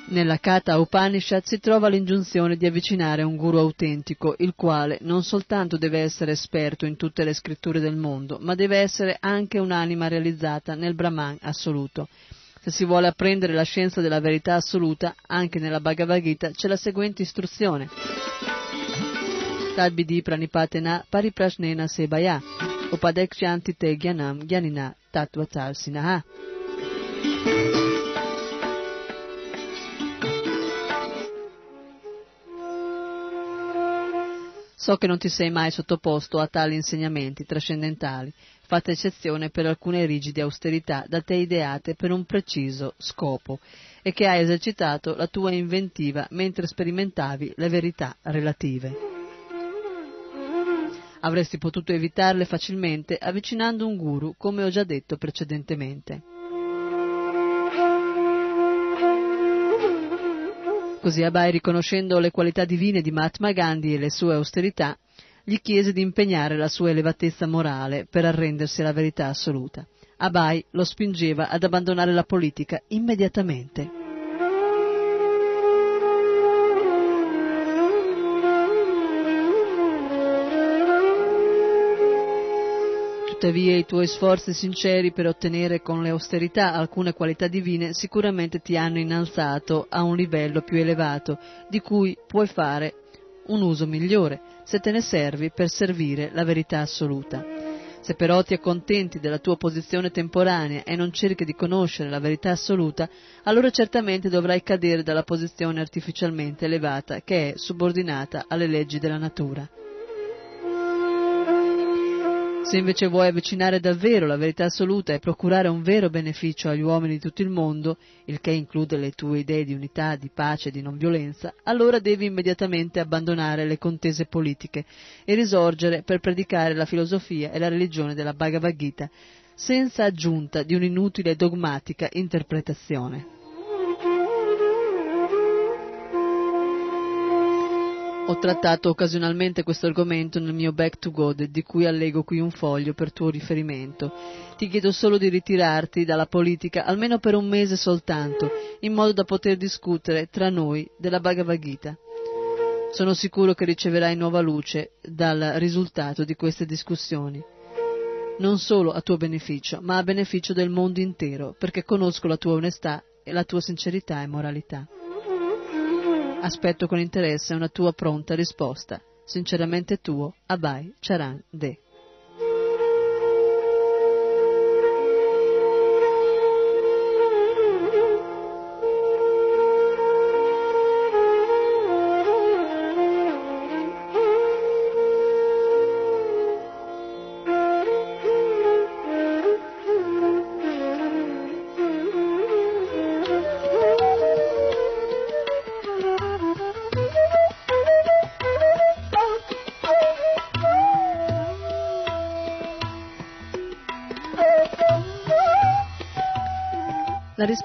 Nella Kata Upanishad si trova l'ingiunzione di avvicinare un guru autentico, il quale non soltanto deve essere esperto in tutte le scritture del mondo, ma deve essere anche un'anima realizzata nel Brahman assoluto. Se si vuole apprendere la scienza della verità assoluta, anche nella Bhagavad Gita c'è la seguente istruzione. Tadbidi pranipatena pariprashnena sebaya upadekshanti te gyanam gyanina tattvatalsinaha. So che non ti sei mai sottoposto a tali insegnamenti trascendentali, fatta eccezione per alcune rigide austerità da te ideate per un preciso scopo, e che hai esercitato la tua inventiva mentre sperimentavi le verità relative. Avresti potuto evitarle facilmente avvicinando un guru, come ho già detto precedentemente. Così Abai, riconoscendo le qualità divine di Mahatma Gandhi e le sue austerità, gli chiese di impegnare la sua elevatezza morale per arrendersi alla verità assoluta. Abai lo spingeva ad abbandonare la politica immediatamente. Tuttavia i tuoi sforzi sinceri per ottenere con le austerità alcune qualità divine sicuramente ti hanno innalzato a un livello più elevato, di cui puoi fare un uso migliore, se te ne servi per servire la verità assoluta. Se però ti accontenti della tua posizione temporanea e non cerchi di conoscere la verità assoluta, allora certamente dovrai cadere dalla posizione artificialmente elevata che è subordinata alle leggi della natura. Se invece vuoi avvicinare davvero la verità assoluta e procurare un vero beneficio agli uomini di tutto il mondo, il che include le tue idee di unità, di pace e di non violenza, allora devi immediatamente abbandonare le contese politiche e risorgere per predicare la filosofia e la religione della Bhagavad Gita, senza aggiunta di un'inutile e dogmatica interpretazione. Ho trattato occasionalmente questo argomento nel mio Back to God, di cui allego qui un foglio per tuo riferimento. Ti chiedo solo di ritirarti dalla politica almeno per un mese soltanto, in modo da poter discutere tra noi della Bhagavad Gita. Sono sicuro che riceverai nuova luce dal risultato di queste discussioni. Non solo a tuo beneficio, ma a beneficio del mondo intero, perché conosco la tua onestà e la tua sincerità e moralità. Aspetto con interesse una tua pronta risposta. Sinceramente tuo, Abai Charan De.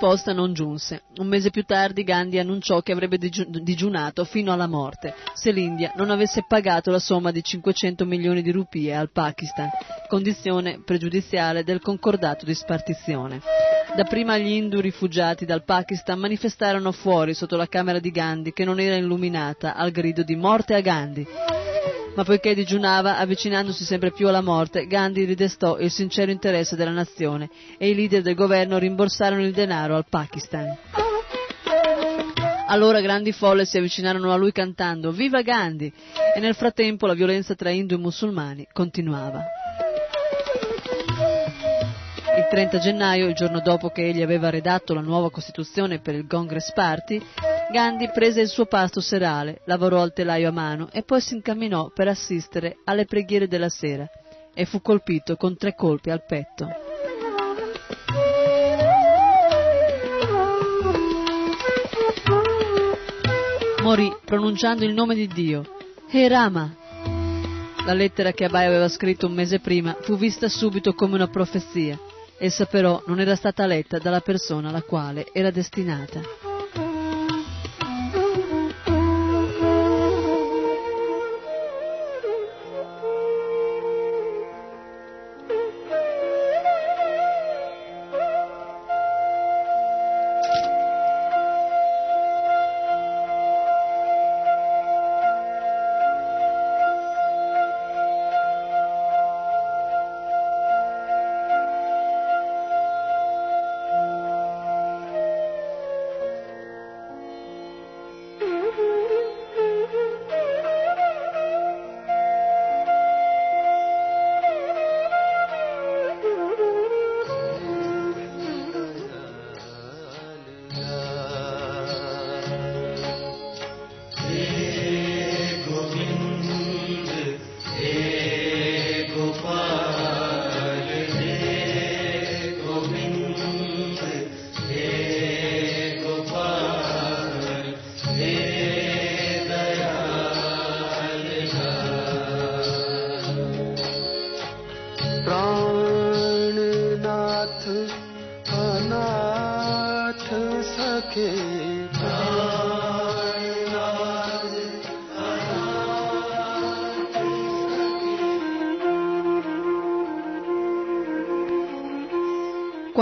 Risposta non giunse. Un mese più tardi Gandhi annunciò che avrebbe digiu- digiunato fino alla morte se l'India non avesse pagato la somma di 500 milioni di rupie al Pakistan, condizione pregiudiziale del concordato di spartizione. Dapprima gli indu rifugiati dal Pakistan manifestarono fuori sotto la camera di Gandhi che non era illuminata al grido di morte a Gandhi. Ma poiché digiunava, avvicinandosi sempre più alla morte, Gandhi ridestò il sincero interesse della nazione e i leader del governo rimborsarono il denaro al Pakistan. Allora grandi folle si avvicinarono a lui cantando Viva Gandhi! E nel frattempo la violenza tra indu e musulmani continuava. Il 30 gennaio, il giorno dopo che egli aveva redatto la nuova Costituzione per il Congress Party, Gandhi prese il suo pasto serale, lavorò al telaio a mano e poi si incamminò per assistere alle preghiere della sera e fu colpito con tre colpi al petto. Morì pronunciando il nome di Dio, He Rama. La lettera che Abai aveva scritto un mese prima fu vista subito come una profezia. Essa però non era stata letta dalla persona alla quale era destinata.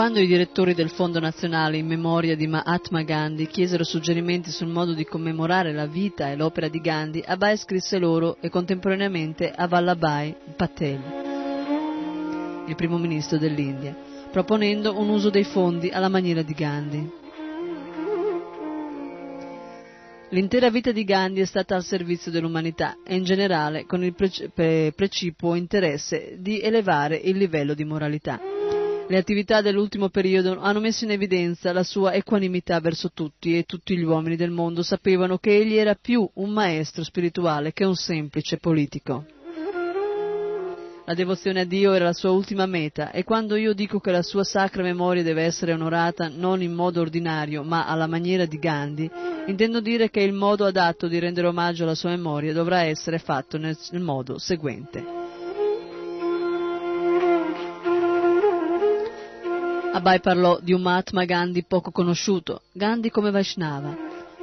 Quando i direttori del Fondo Nazionale in memoria di Mahatma Gandhi chiesero suggerimenti sul modo di commemorare la vita e l'opera di Gandhi, Abai scrisse loro e contemporaneamente a Vallabhai Patel, il primo ministro dell'India, proponendo un uso dei fondi alla maniera di Gandhi. L'intera vita di Gandhi è stata al servizio dell'umanità e in generale con il preci- pre- precipuo interesse di elevare il livello di moralità. Le attività dell'ultimo periodo hanno messo in evidenza la sua equanimità verso tutti e tutti gli uomini del mondo sapevano che egli era più un maestro spirituale che un semplice politico. La devozione a Dio era la sua ultima meta e quando io dico che la sua sacra memoria deve essere onorata non in modo ordinario ma alla maniera di Gandhi, intendo dire che il modo adatto di rendere omaggio alla sua memoria dovrà essere fatto nel, modo seguente. Abai parlò di un Mahatma Gandhi poco conosciuto, Gandhi come Vaishnava.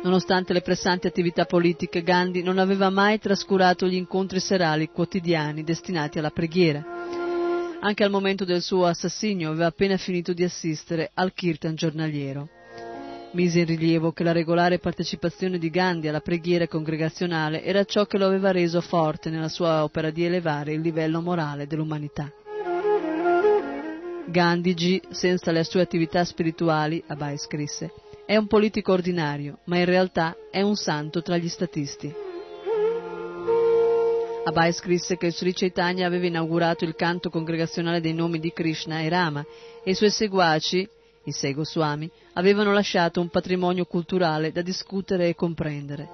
Nonostante le pressanti attività politiche, Gandhi non aveva mai trascurato gli incontri serali quotidiani destinati alla preghiera. Anche al momento del suo assassinio aveva appena finito di assistere al kirtan giornaliero. Mise in rilievo che la regolare partecipazione di Gandhi alla preghiera congregazionale era ciò che lo aveva reso forte nella sua opera di elevare il livello morale dell'umanità. Gandhiji, senza le sue attività spirituali, Abai scrisse, è un politico ordinario, ma in realtà è un santo tra gli statisti. Abai scrisse che Sri Chaitanya aveva inaugurato il canto congregazionale dei nomi di Krishna e Rama e i suoi seguaci, i Sego Swami, avevano lasciato un patrimonio culturale da discutere e comprendere.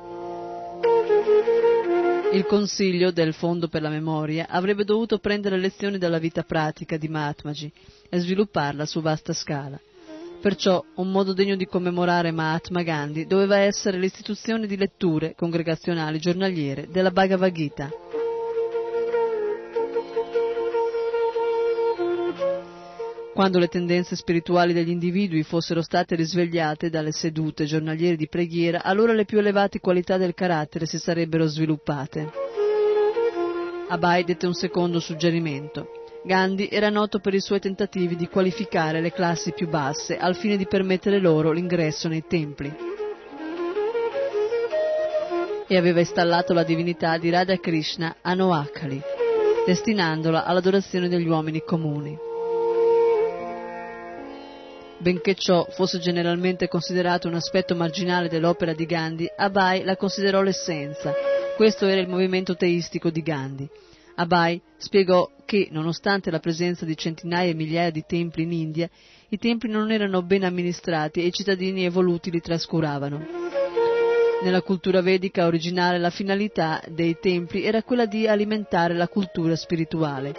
Il Consiglio del Fondo per la Memoria avrebbe dovuto prendere lezioni dalla vita pratica di Mahatmaji e svilupparla su vasta scala. Perciò un modo degno di commemorare Mahatma Gandhi doveva essere l'istituzione di letture congregazionali giornaliere della Bhagavad Gita. Quando le tendenze spirituali degli individui fossero state risvegliate dalle sedute giornaliere di preghiera, allora le più elevate qualità del carattere si sarebbero sviluppate. Abai dette un secondo suggerimento. Gandhi era noto per i suoi tentativi di qualificare le classi più basse al fine di permettere loro l'ingresso nei templi e aveva installato la divinità di Radha Krishna a Noakhali, destinandola all'adorazione degli uomini comuni. Benché ciò fosse generalmente considerato un aspetto marginale dell'opera di Gandhi, Abai la considerò l'essenza. Questo era il movimento teistico di Gandhi. Abai spiegò che, nonostante la presenza di centinaia e migliaia di templi in India, i templi non erano ben amministrati e i cittadini evoluti li trascuravano. Nella cultura vedica originale la finalità dei templi era quella di alimentare la cultura spirituale.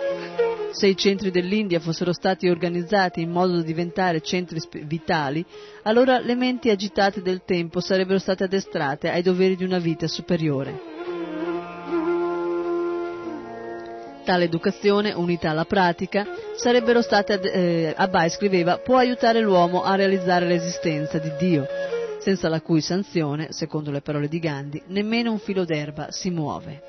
Se i centri dell'India fossero stati organizzati in modo da diventare centri vitali, allora le menti agitate del tempo sarebbero state addestrate ai doveri di una vita superiore. Tale educazione, unita alla pratica, sarebbero state, eh, Abai scriveva, può aiutare l'uomo a realizzare l'esistenza di Dio, senza la cui sanzione, secondo le parole di Gandhi, nemmeno un filo d'erba si muove.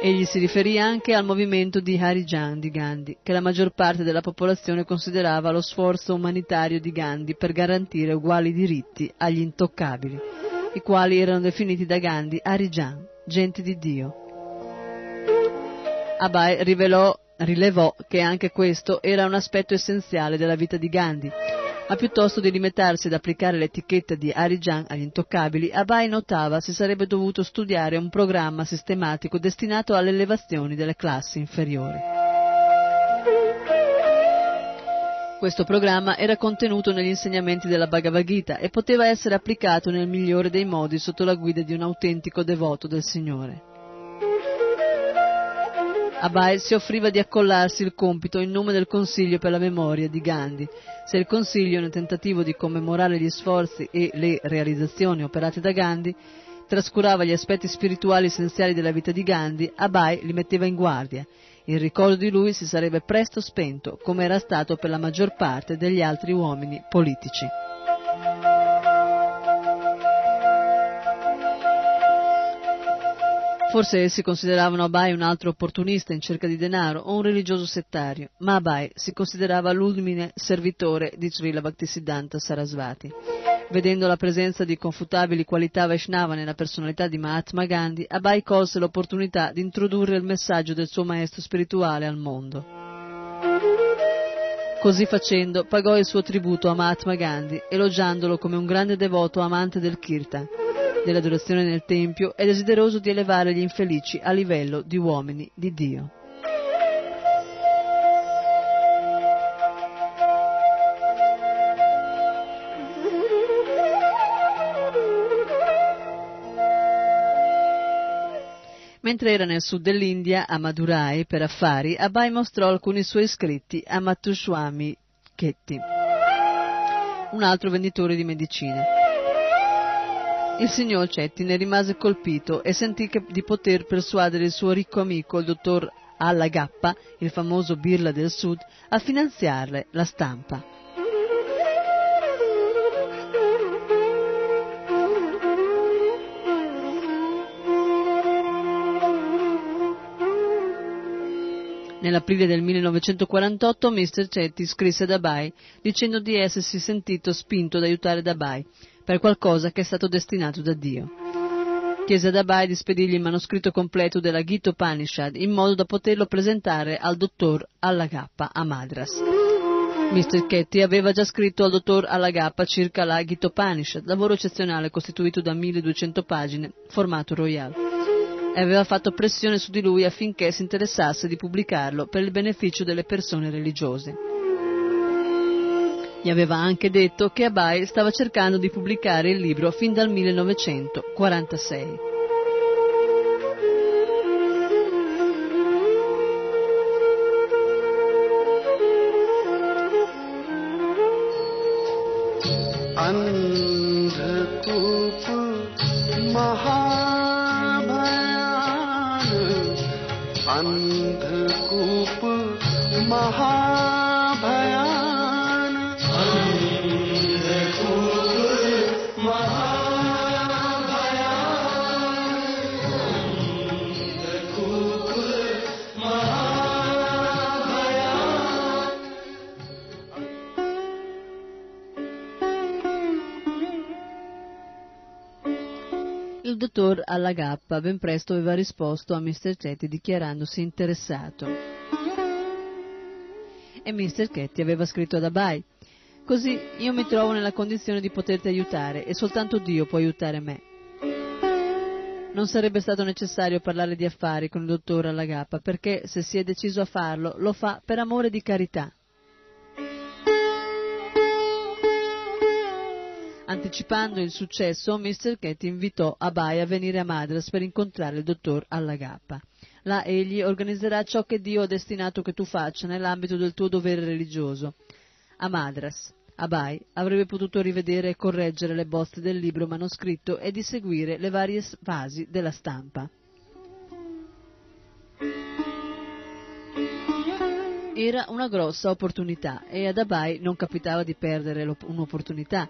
Egli si riferì anche al movimento di Harijan di Gandhi, che la maggior parte della popolazione considerava lo sforzo umanitario di Gandhi per garantire uguali diritti agli intoccabili, i quali erano definiti da Gandhi Harijan, gente di Dio. Abai rivelò, rilevò che anche questo era un aspetto essenziale della vita di Gandhi, ma piuttosto di limitarsi ad applicare l'etichetta di Harijan agli intoccabili, Abai notava si sarebbe dovuto studiare un programma sistematico destinato alle elevazioni delle classi inferiori. Questo programma era contenuto negli insegnamenti della Bhagavad Gita e poteva essere applicato nel migliore dei modi sotto la guida di un autentico devoto del Signore. Abai si offriva di accollarsi il compito in nome del Consiglio per la memoria di Gandhi. Se il Consiglio, nel tentativo di commemorare gli sforzi e le realizzazioni operate da Gandhi, trascurava gli aspetti spirituali essenziali della vita di Gandhi, Abai li metteva in guardia. Il ricordo di lui si sarebbe presto spento, come era stato per la maggior parte degli altri uomini politici. Forse essi consideravano Abai un altro opportunista in cerca di denaro o un religioso settario, ma Abai si considerava l'ultime servitore di Srila Bhaktisiddhanta Sarasvati. Vedendo la presenza di confutabili qualità Vaishnava nella personalità di Mahatma Gandhi, Abai colse l'opportunità di introdurre il messaggio del suo maestro spirituale al mondo. Così facendo, pagò il suo tributo a Mahatma Gandhi, elogiandolo come un grande devoto amante del kirtan, dell'adorazione nel Tempio e desideroso di elevare gli infelici a livello di uomini di Dio. Mentre era nel sud dell'India, a Madurai, per affari, Abai mostrò alcuni suoi scritti a Mattuswami Chetty, un altro venditore di medicine. Il signor Chetty ne rimase colpito e sentì di poter persuadere il suo ricco amico, il dottor Allagappa, il famoso Birla del Sud, a finanziarle la stampa. Nell'aprile del 1948 Mr. Chetty scrisse ad Abai dicendo di essersi sentito spinto ad aiutare Dabai per qualcosa che è stato destinato da Dio. Chiese ad Abai di spedirgli il manoscritto completo della Gita Upanishad in modo da poterlo presentare al dottor Allagappa a Madras. Mr. Chetty aveva già scritto al dottor Allagappa circa la Gita Upanishad, lavoro eccezionale costituito da 1200 pagine, formato royale e aveva fatto pressione su di lui affinché si interessasse di pubblicarlo per il beneficio delle persone religiose. Gli aveva anche detto che Abai stava cercando di pubblicare il libro fin dal 1946. أن Il dottor Allagappa ben presto aveva risposto a Mr. Chetty dichiarandosi interessato. E Mr. Chetty aveva scritto ad Abai, così io mi trovo nella condizione di poterti aiutare e soltanto Dio può aiutare me. Non sarebbe stato necessario parlare di affari con il dottor Allagappa perché se si è deciso a farlo lo fa per amore di carità. Anticipando il successo, Mr. Ketty invitò Abai a venire a Madras per incontrare il dottor Allagappa. Là egli organizzerà ciò che Dio ha destinato che tu faccia nell'ambito del tuo dovere religioso. A Madras, Abai avrebbe potuto rivedere e correggere le bozze del libro manoscritto e di seguire le varie fasi della stampa. Era una grossa opportunità e ad Abai non capitava di perdere un'opportunità.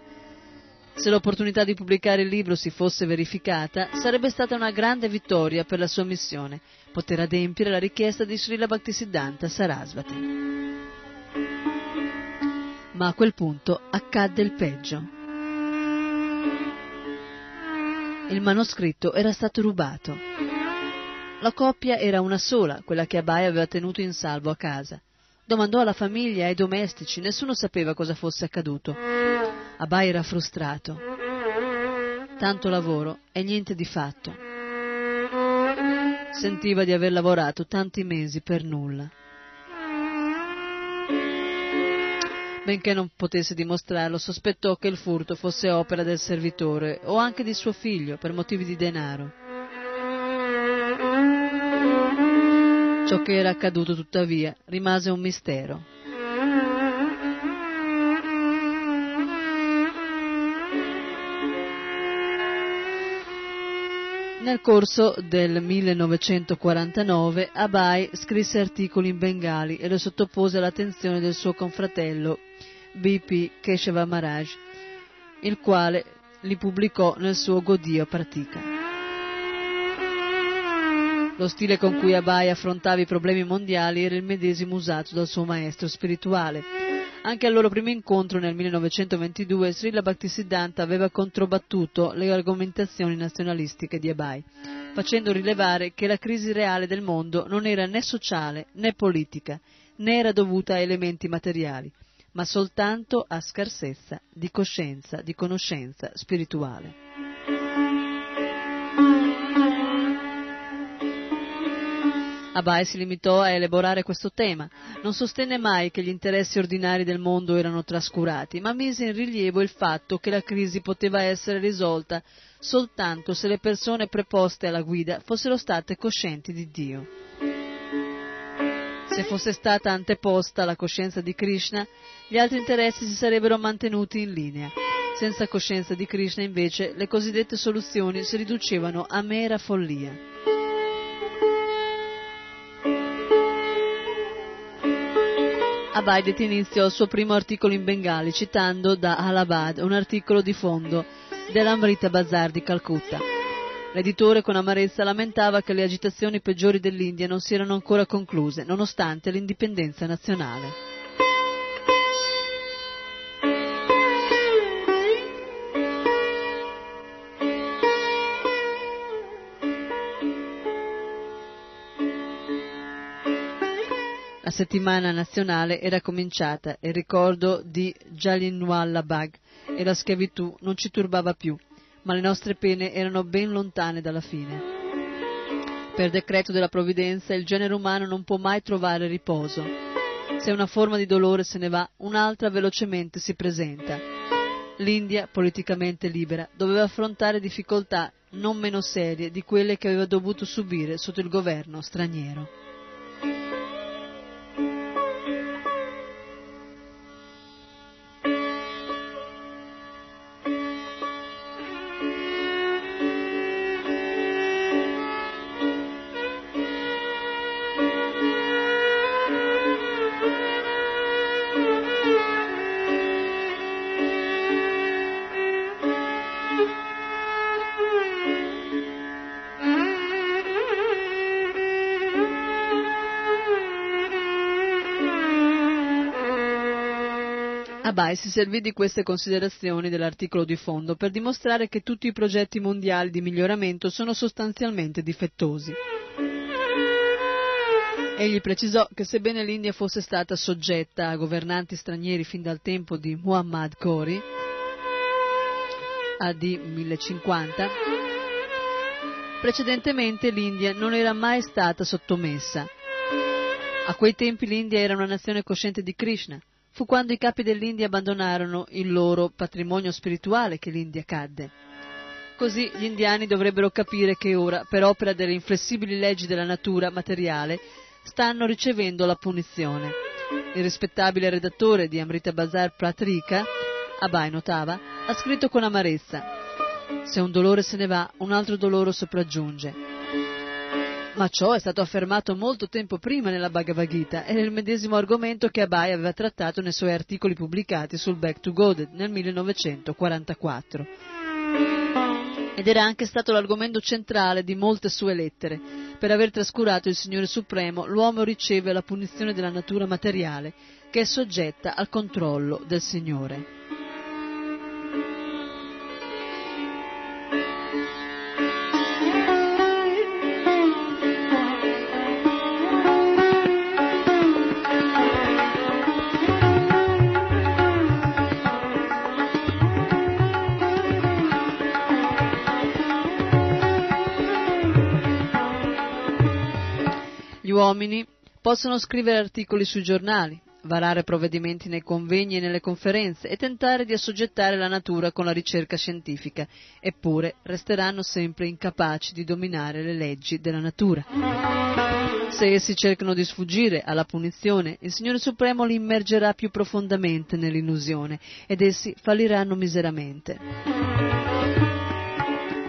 Se l'opportunità di pubblicare il libro si fosse verificata, sarebbe stata una grande vittoria per la sua missione, poter adempiere la richiesta di Srila Bhaktisiddhanta Sarasvati. Ma a quel punto accadde il peggio. Il manoscritto era stato rubato. La coppia era una sola, quella che Abai aveva tenuto in salvo a casa. Domandò alla famiglia e ai domestici, nessuno sapeva cosa fosse accaduto. Abai era frustrato. Tanto lavoro e niente di fatto. Sentiva di aver lavorato tanti mesi per nulla. Benché non potesse dimostrarlo, sospettò che il furto fosse opera del servitore o anche di suo figlio per motivi di denaro. Ciò che era accaduto, tuttavia, rimase un mistero. Nel corso del 1949 Abai scrisse articoli in bengali e lo sottopose all'attenzione del suo confratello B.P. Keshava Maharaj, il quale li pubblicò nel suo Godio Pratika. Lo stile con cui Abai affrontava i problemi mondiali era il medesimo usato dal suo maestro spirituale. Anche al loro primo incontro nel 1922 Srila Bhaktisiddhanta aveva controbattuto le argomentazioni nazionalistiche di Abai, facendo rilevare che la crisi reale del mondo non era né sociale né politica, né era dovuta a elementi materiali, ma soltanto a scarsezza di coscienza, di conoscenza spirituale. Abai si limitò a elaborare questo tema. Non sostenne mai che gli interessi ordinari del mondo erano trascurati, ma mise in rilievo il fatto che la crisi poteva essere risolta soltanto se le persone preposte alla guida fossero state coscienti di Dio. Se fosse stata anteposta la coscienza di Krishna, gli altri interessi si sarebbero mantenuti in linea. Senza coscienza di Krishna, invece, le cosiddette soluzioni si riducevano a mera follia. Abai dette inizio al suo primo articolo in bengali citando da Allahabad un articolo di fondo dell'Amrita Bazar di Calcutta. L'editore con amarezza lamentava che le agitazioni peggiori dell'India non si erano ancora concluse, nonostante l'indipendenza nazionale. La settimana nazionale era cominciata e il ricordo di Jallianwala Bagh e la schiavitù non ci turbava più, ma le nostre pene erano ben lontane dalla fine. Per decreto della provvidenza il genere umano non può mai trovare riposo. Se una forma di dolore se ne va, un'altra velocemente si presenta. L'India, politicamente libera, doveva affrontare difficoltà non meno serie di quelle che aveva dovuto subire sotto il governo straniero. Abai si servì di queste considerazioni dell'articolo di fondo per dimostrare che tutti i progetti mondiali di miglioramento sono sostanzialmente difettosi. Egli precisò che sebbene l'India fosse stata soggetta a governanti stranieri fin dal tempo di Muhammad Ghori, AD 1050, precedentemente l'India non era mai stata sottomessa. A quei tempi l'India era una nazione cosciente di Krishna. Fu quando i capi dell'India abbandonarono il loro patrimonio spirituale che l'India cadde. Così gli indiani dovrebbero capire che ora, per opera delle inflessibili leggi della natura materiale, stanno ricevendo la punizione. Il rispettabile redattore di Amrita Bazar Pratrika, Abai notava, ha scritto con amarezza: Se un dolore se ne va, un altro dolore sopraggiunge. Ma ciò è stato affermato molto tempo prima nella Bhagavad Gita e nel medesimo argomento che Abai aveva trattato nei suoi articoli pubblicati sul Back to God nel 1944. Ed era anche stato l'argomento centrale di molte sue lettere. Per aver trascurato il Signore Supremo, l'uomo riceve la punizione della natura materiale, che è soggetta al controllo del Signore. Uomini possono scrivere articoli sui giornali, varare provvedimenti nei convegni e nelle conferenze e tentare di assoggettare la natura con la ricerca scientifica, eppure resteranno sempre incapaci di dominare le leggi della natura. Se essi cercano di sfuggire alla punizione, il Signore Supremo li immergerà più profondamente nell'illusione ed essi falliranno miseramente.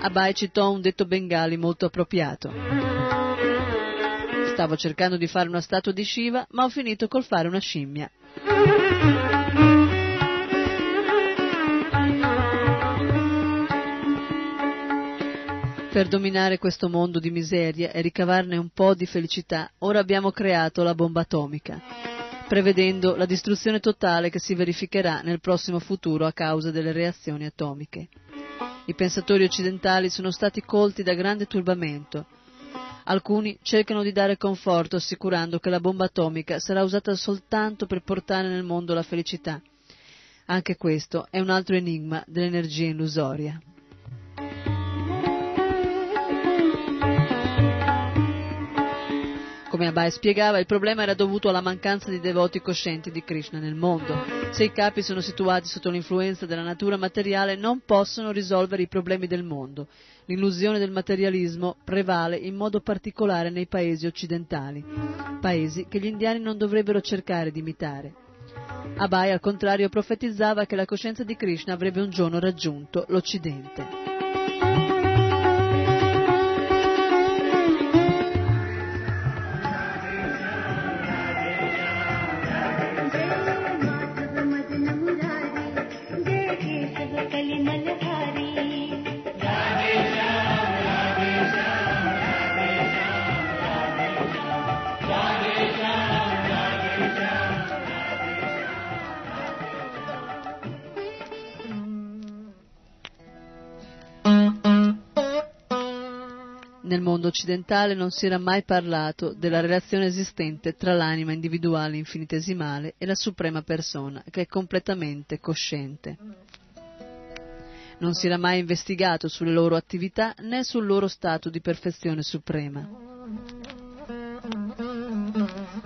Abai citò un detto bengali molto appropriato. Stavo cercando di fare una statua di Shiva, ma ho finito col fare una scimmia. Per dominare questo mondo di miseria e ricavarne un po' di felicità, ora abbiamo creato la bomba atomica, prevedendo la distruzione totale che si verificherà nel prossimo futuro a causa delle reazioni atomiche. I pensatori occidentali sono stati colti da grande turbamento. Alcuni cercano di dare conforto assicurando che la bomba atomica sarà usata soltanto per portare nel mondo la felicità. Anche questo è un altro enigma dell'energia illusoria. Come Abai spiegava, il problema era dovuto alla mancanza di devoti coscienti di Krishna nel mondo. Se i capi sono situati sotto l'influenza della natura materiale, non possono risolvere i problemi del mondo. L'illusione del materialismo prevale in modo particolare nei paesi occidentali, paesi che gli indiani non dovrebbero cercare di imitare. Abai, al contrario, profetizzava che la coscienza di Krishna avrebbe un giorno raggiunto l'Occidente. Occidentale non si era mai parlato della relazione esistente tra l'anima individuale infinitesimale e la suprema persona, che è completamente cosciente. Non si era mai investigato sulle loro attività né sul loro stato di perfezione suprema.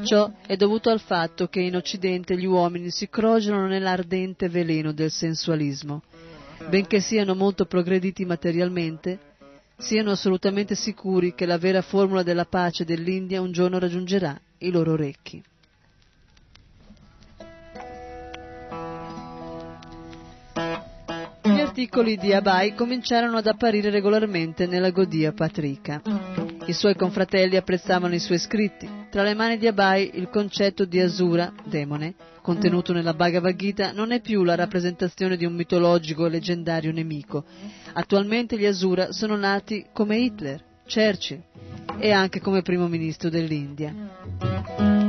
Ciò è dovuto al fatto che in Occidente gli uomini si crogiano nell'ardente veleno del sensualismo. Benché siano molto progrediti materialmente, siano assolutamente sicuri che la vera formula della pace dell'India un giorno raggiungerà i loro orecchi. Gli articoli di Abai cominciarono ad apparire regolarmente nella Godia Patrika. I suoi confratelli apprezzavano i suoi scritti. Tra le mani di Abai il concetto di Asura, demone, contenuto nella Bhagavad Gita, non è più la rappresentazione di un mitologico e leggendario nemico. Attualmente gli Asura sono nati come Hitler, Churchill e anche come primo ministro dell'India.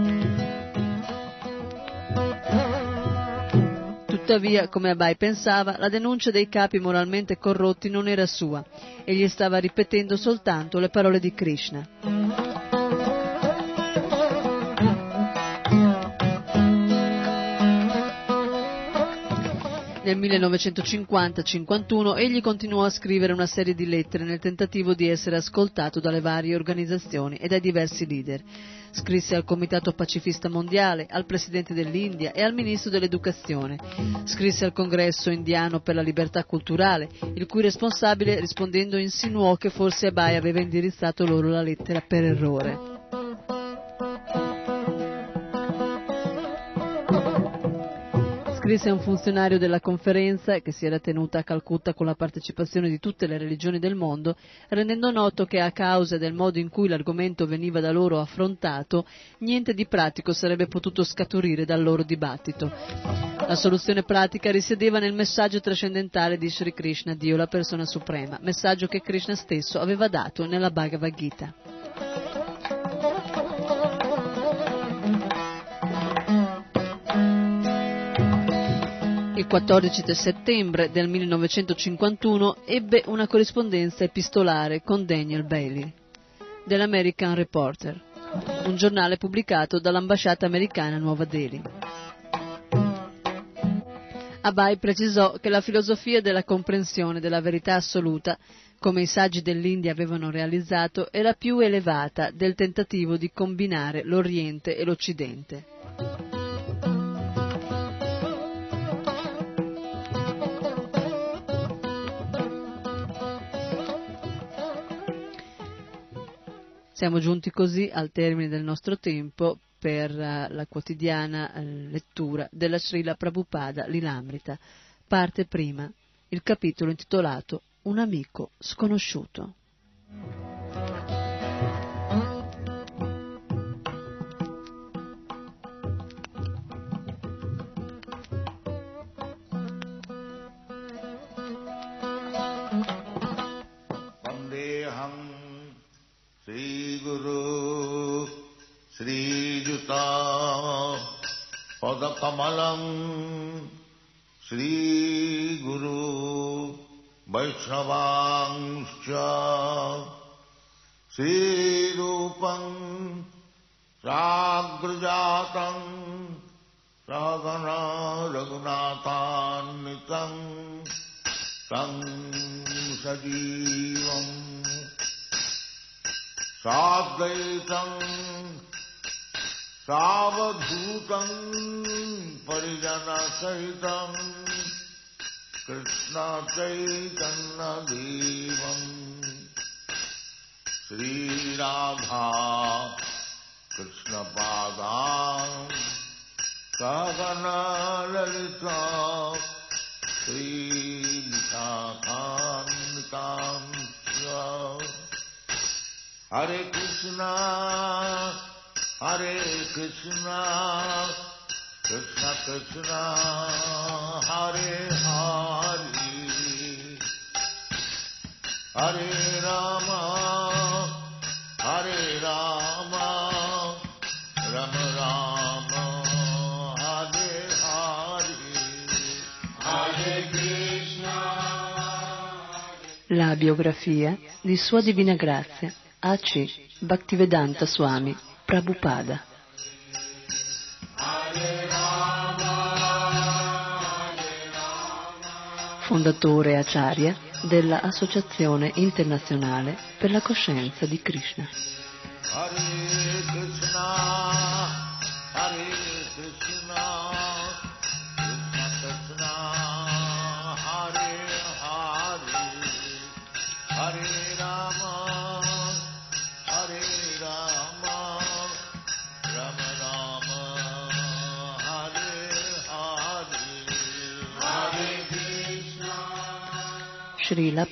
Tuttavia, come Abai pensava, la denuncia dei capi moralmente corrotti non era sua, egli stava ripetendo soltanto le parole di Krishna. Nel 1950-51 egli continuò a scrivere una serie di lettere nel tentativo di essere ascoltato dalle varie organizzazioni e dai diversi leader. Scrisse al Comitato Pacifista Mondiale, al Presidente dell'India e al Ministro dell'Educazione. Scrisse al Congresso Indiano per la Libertà Culturale, il cui responsabile rispondendo insinuò che forse Abai aveva indirizzato loro la lettera per errore. Scrisse a un funzionario della conferenza, che si era tenuta a Calcutta con la partecipazione di tutte le religioni del mondo, rendendo noto che a causa del modo in cui l'argomento veniva da loro affrontato, niente di pratico sarebbe potuto scaturire dal loro dibattito. La soluzione pratica risiedeva nel messaggio trascendentale di Sri Krishna, Dio la persona suprema, messaggio che Krishna stesso aveva dato nella Bhagavad Gita. Il 14 settembre del 1951 ebbe una corrispondenza epistolare con Daniel Bailey dell'American Reporter, un giornale pubblicato dall'ambasciata americana a Nuova Delhi. Abai precisò che la filosofia della comprensione della verità assoluta, come i saggi dell'India avevano realizzato, era più elevata del tentativo di combinare l'Oriente e l'Occidente. Siamo giunti così al termine del nostro tempo per uh, la quotidiana uh, lettura della Srila Prabhupada Lilamrita, parte prima, il capitolo intitolato un amico sconosciuto. कमलम्। श्रीगुरु वैष्णवांश्च। Shri biografia di Sua Divina Grazia A.C. Bhaktivedanta Swami Prabhupada. Fondatore Acharya della Associazione Internazionale per la Coscienza di Krishna,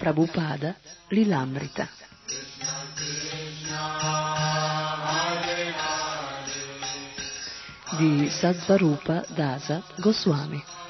Prabhupada Lilamrita. Di Sadvarupa Dasa Goswami.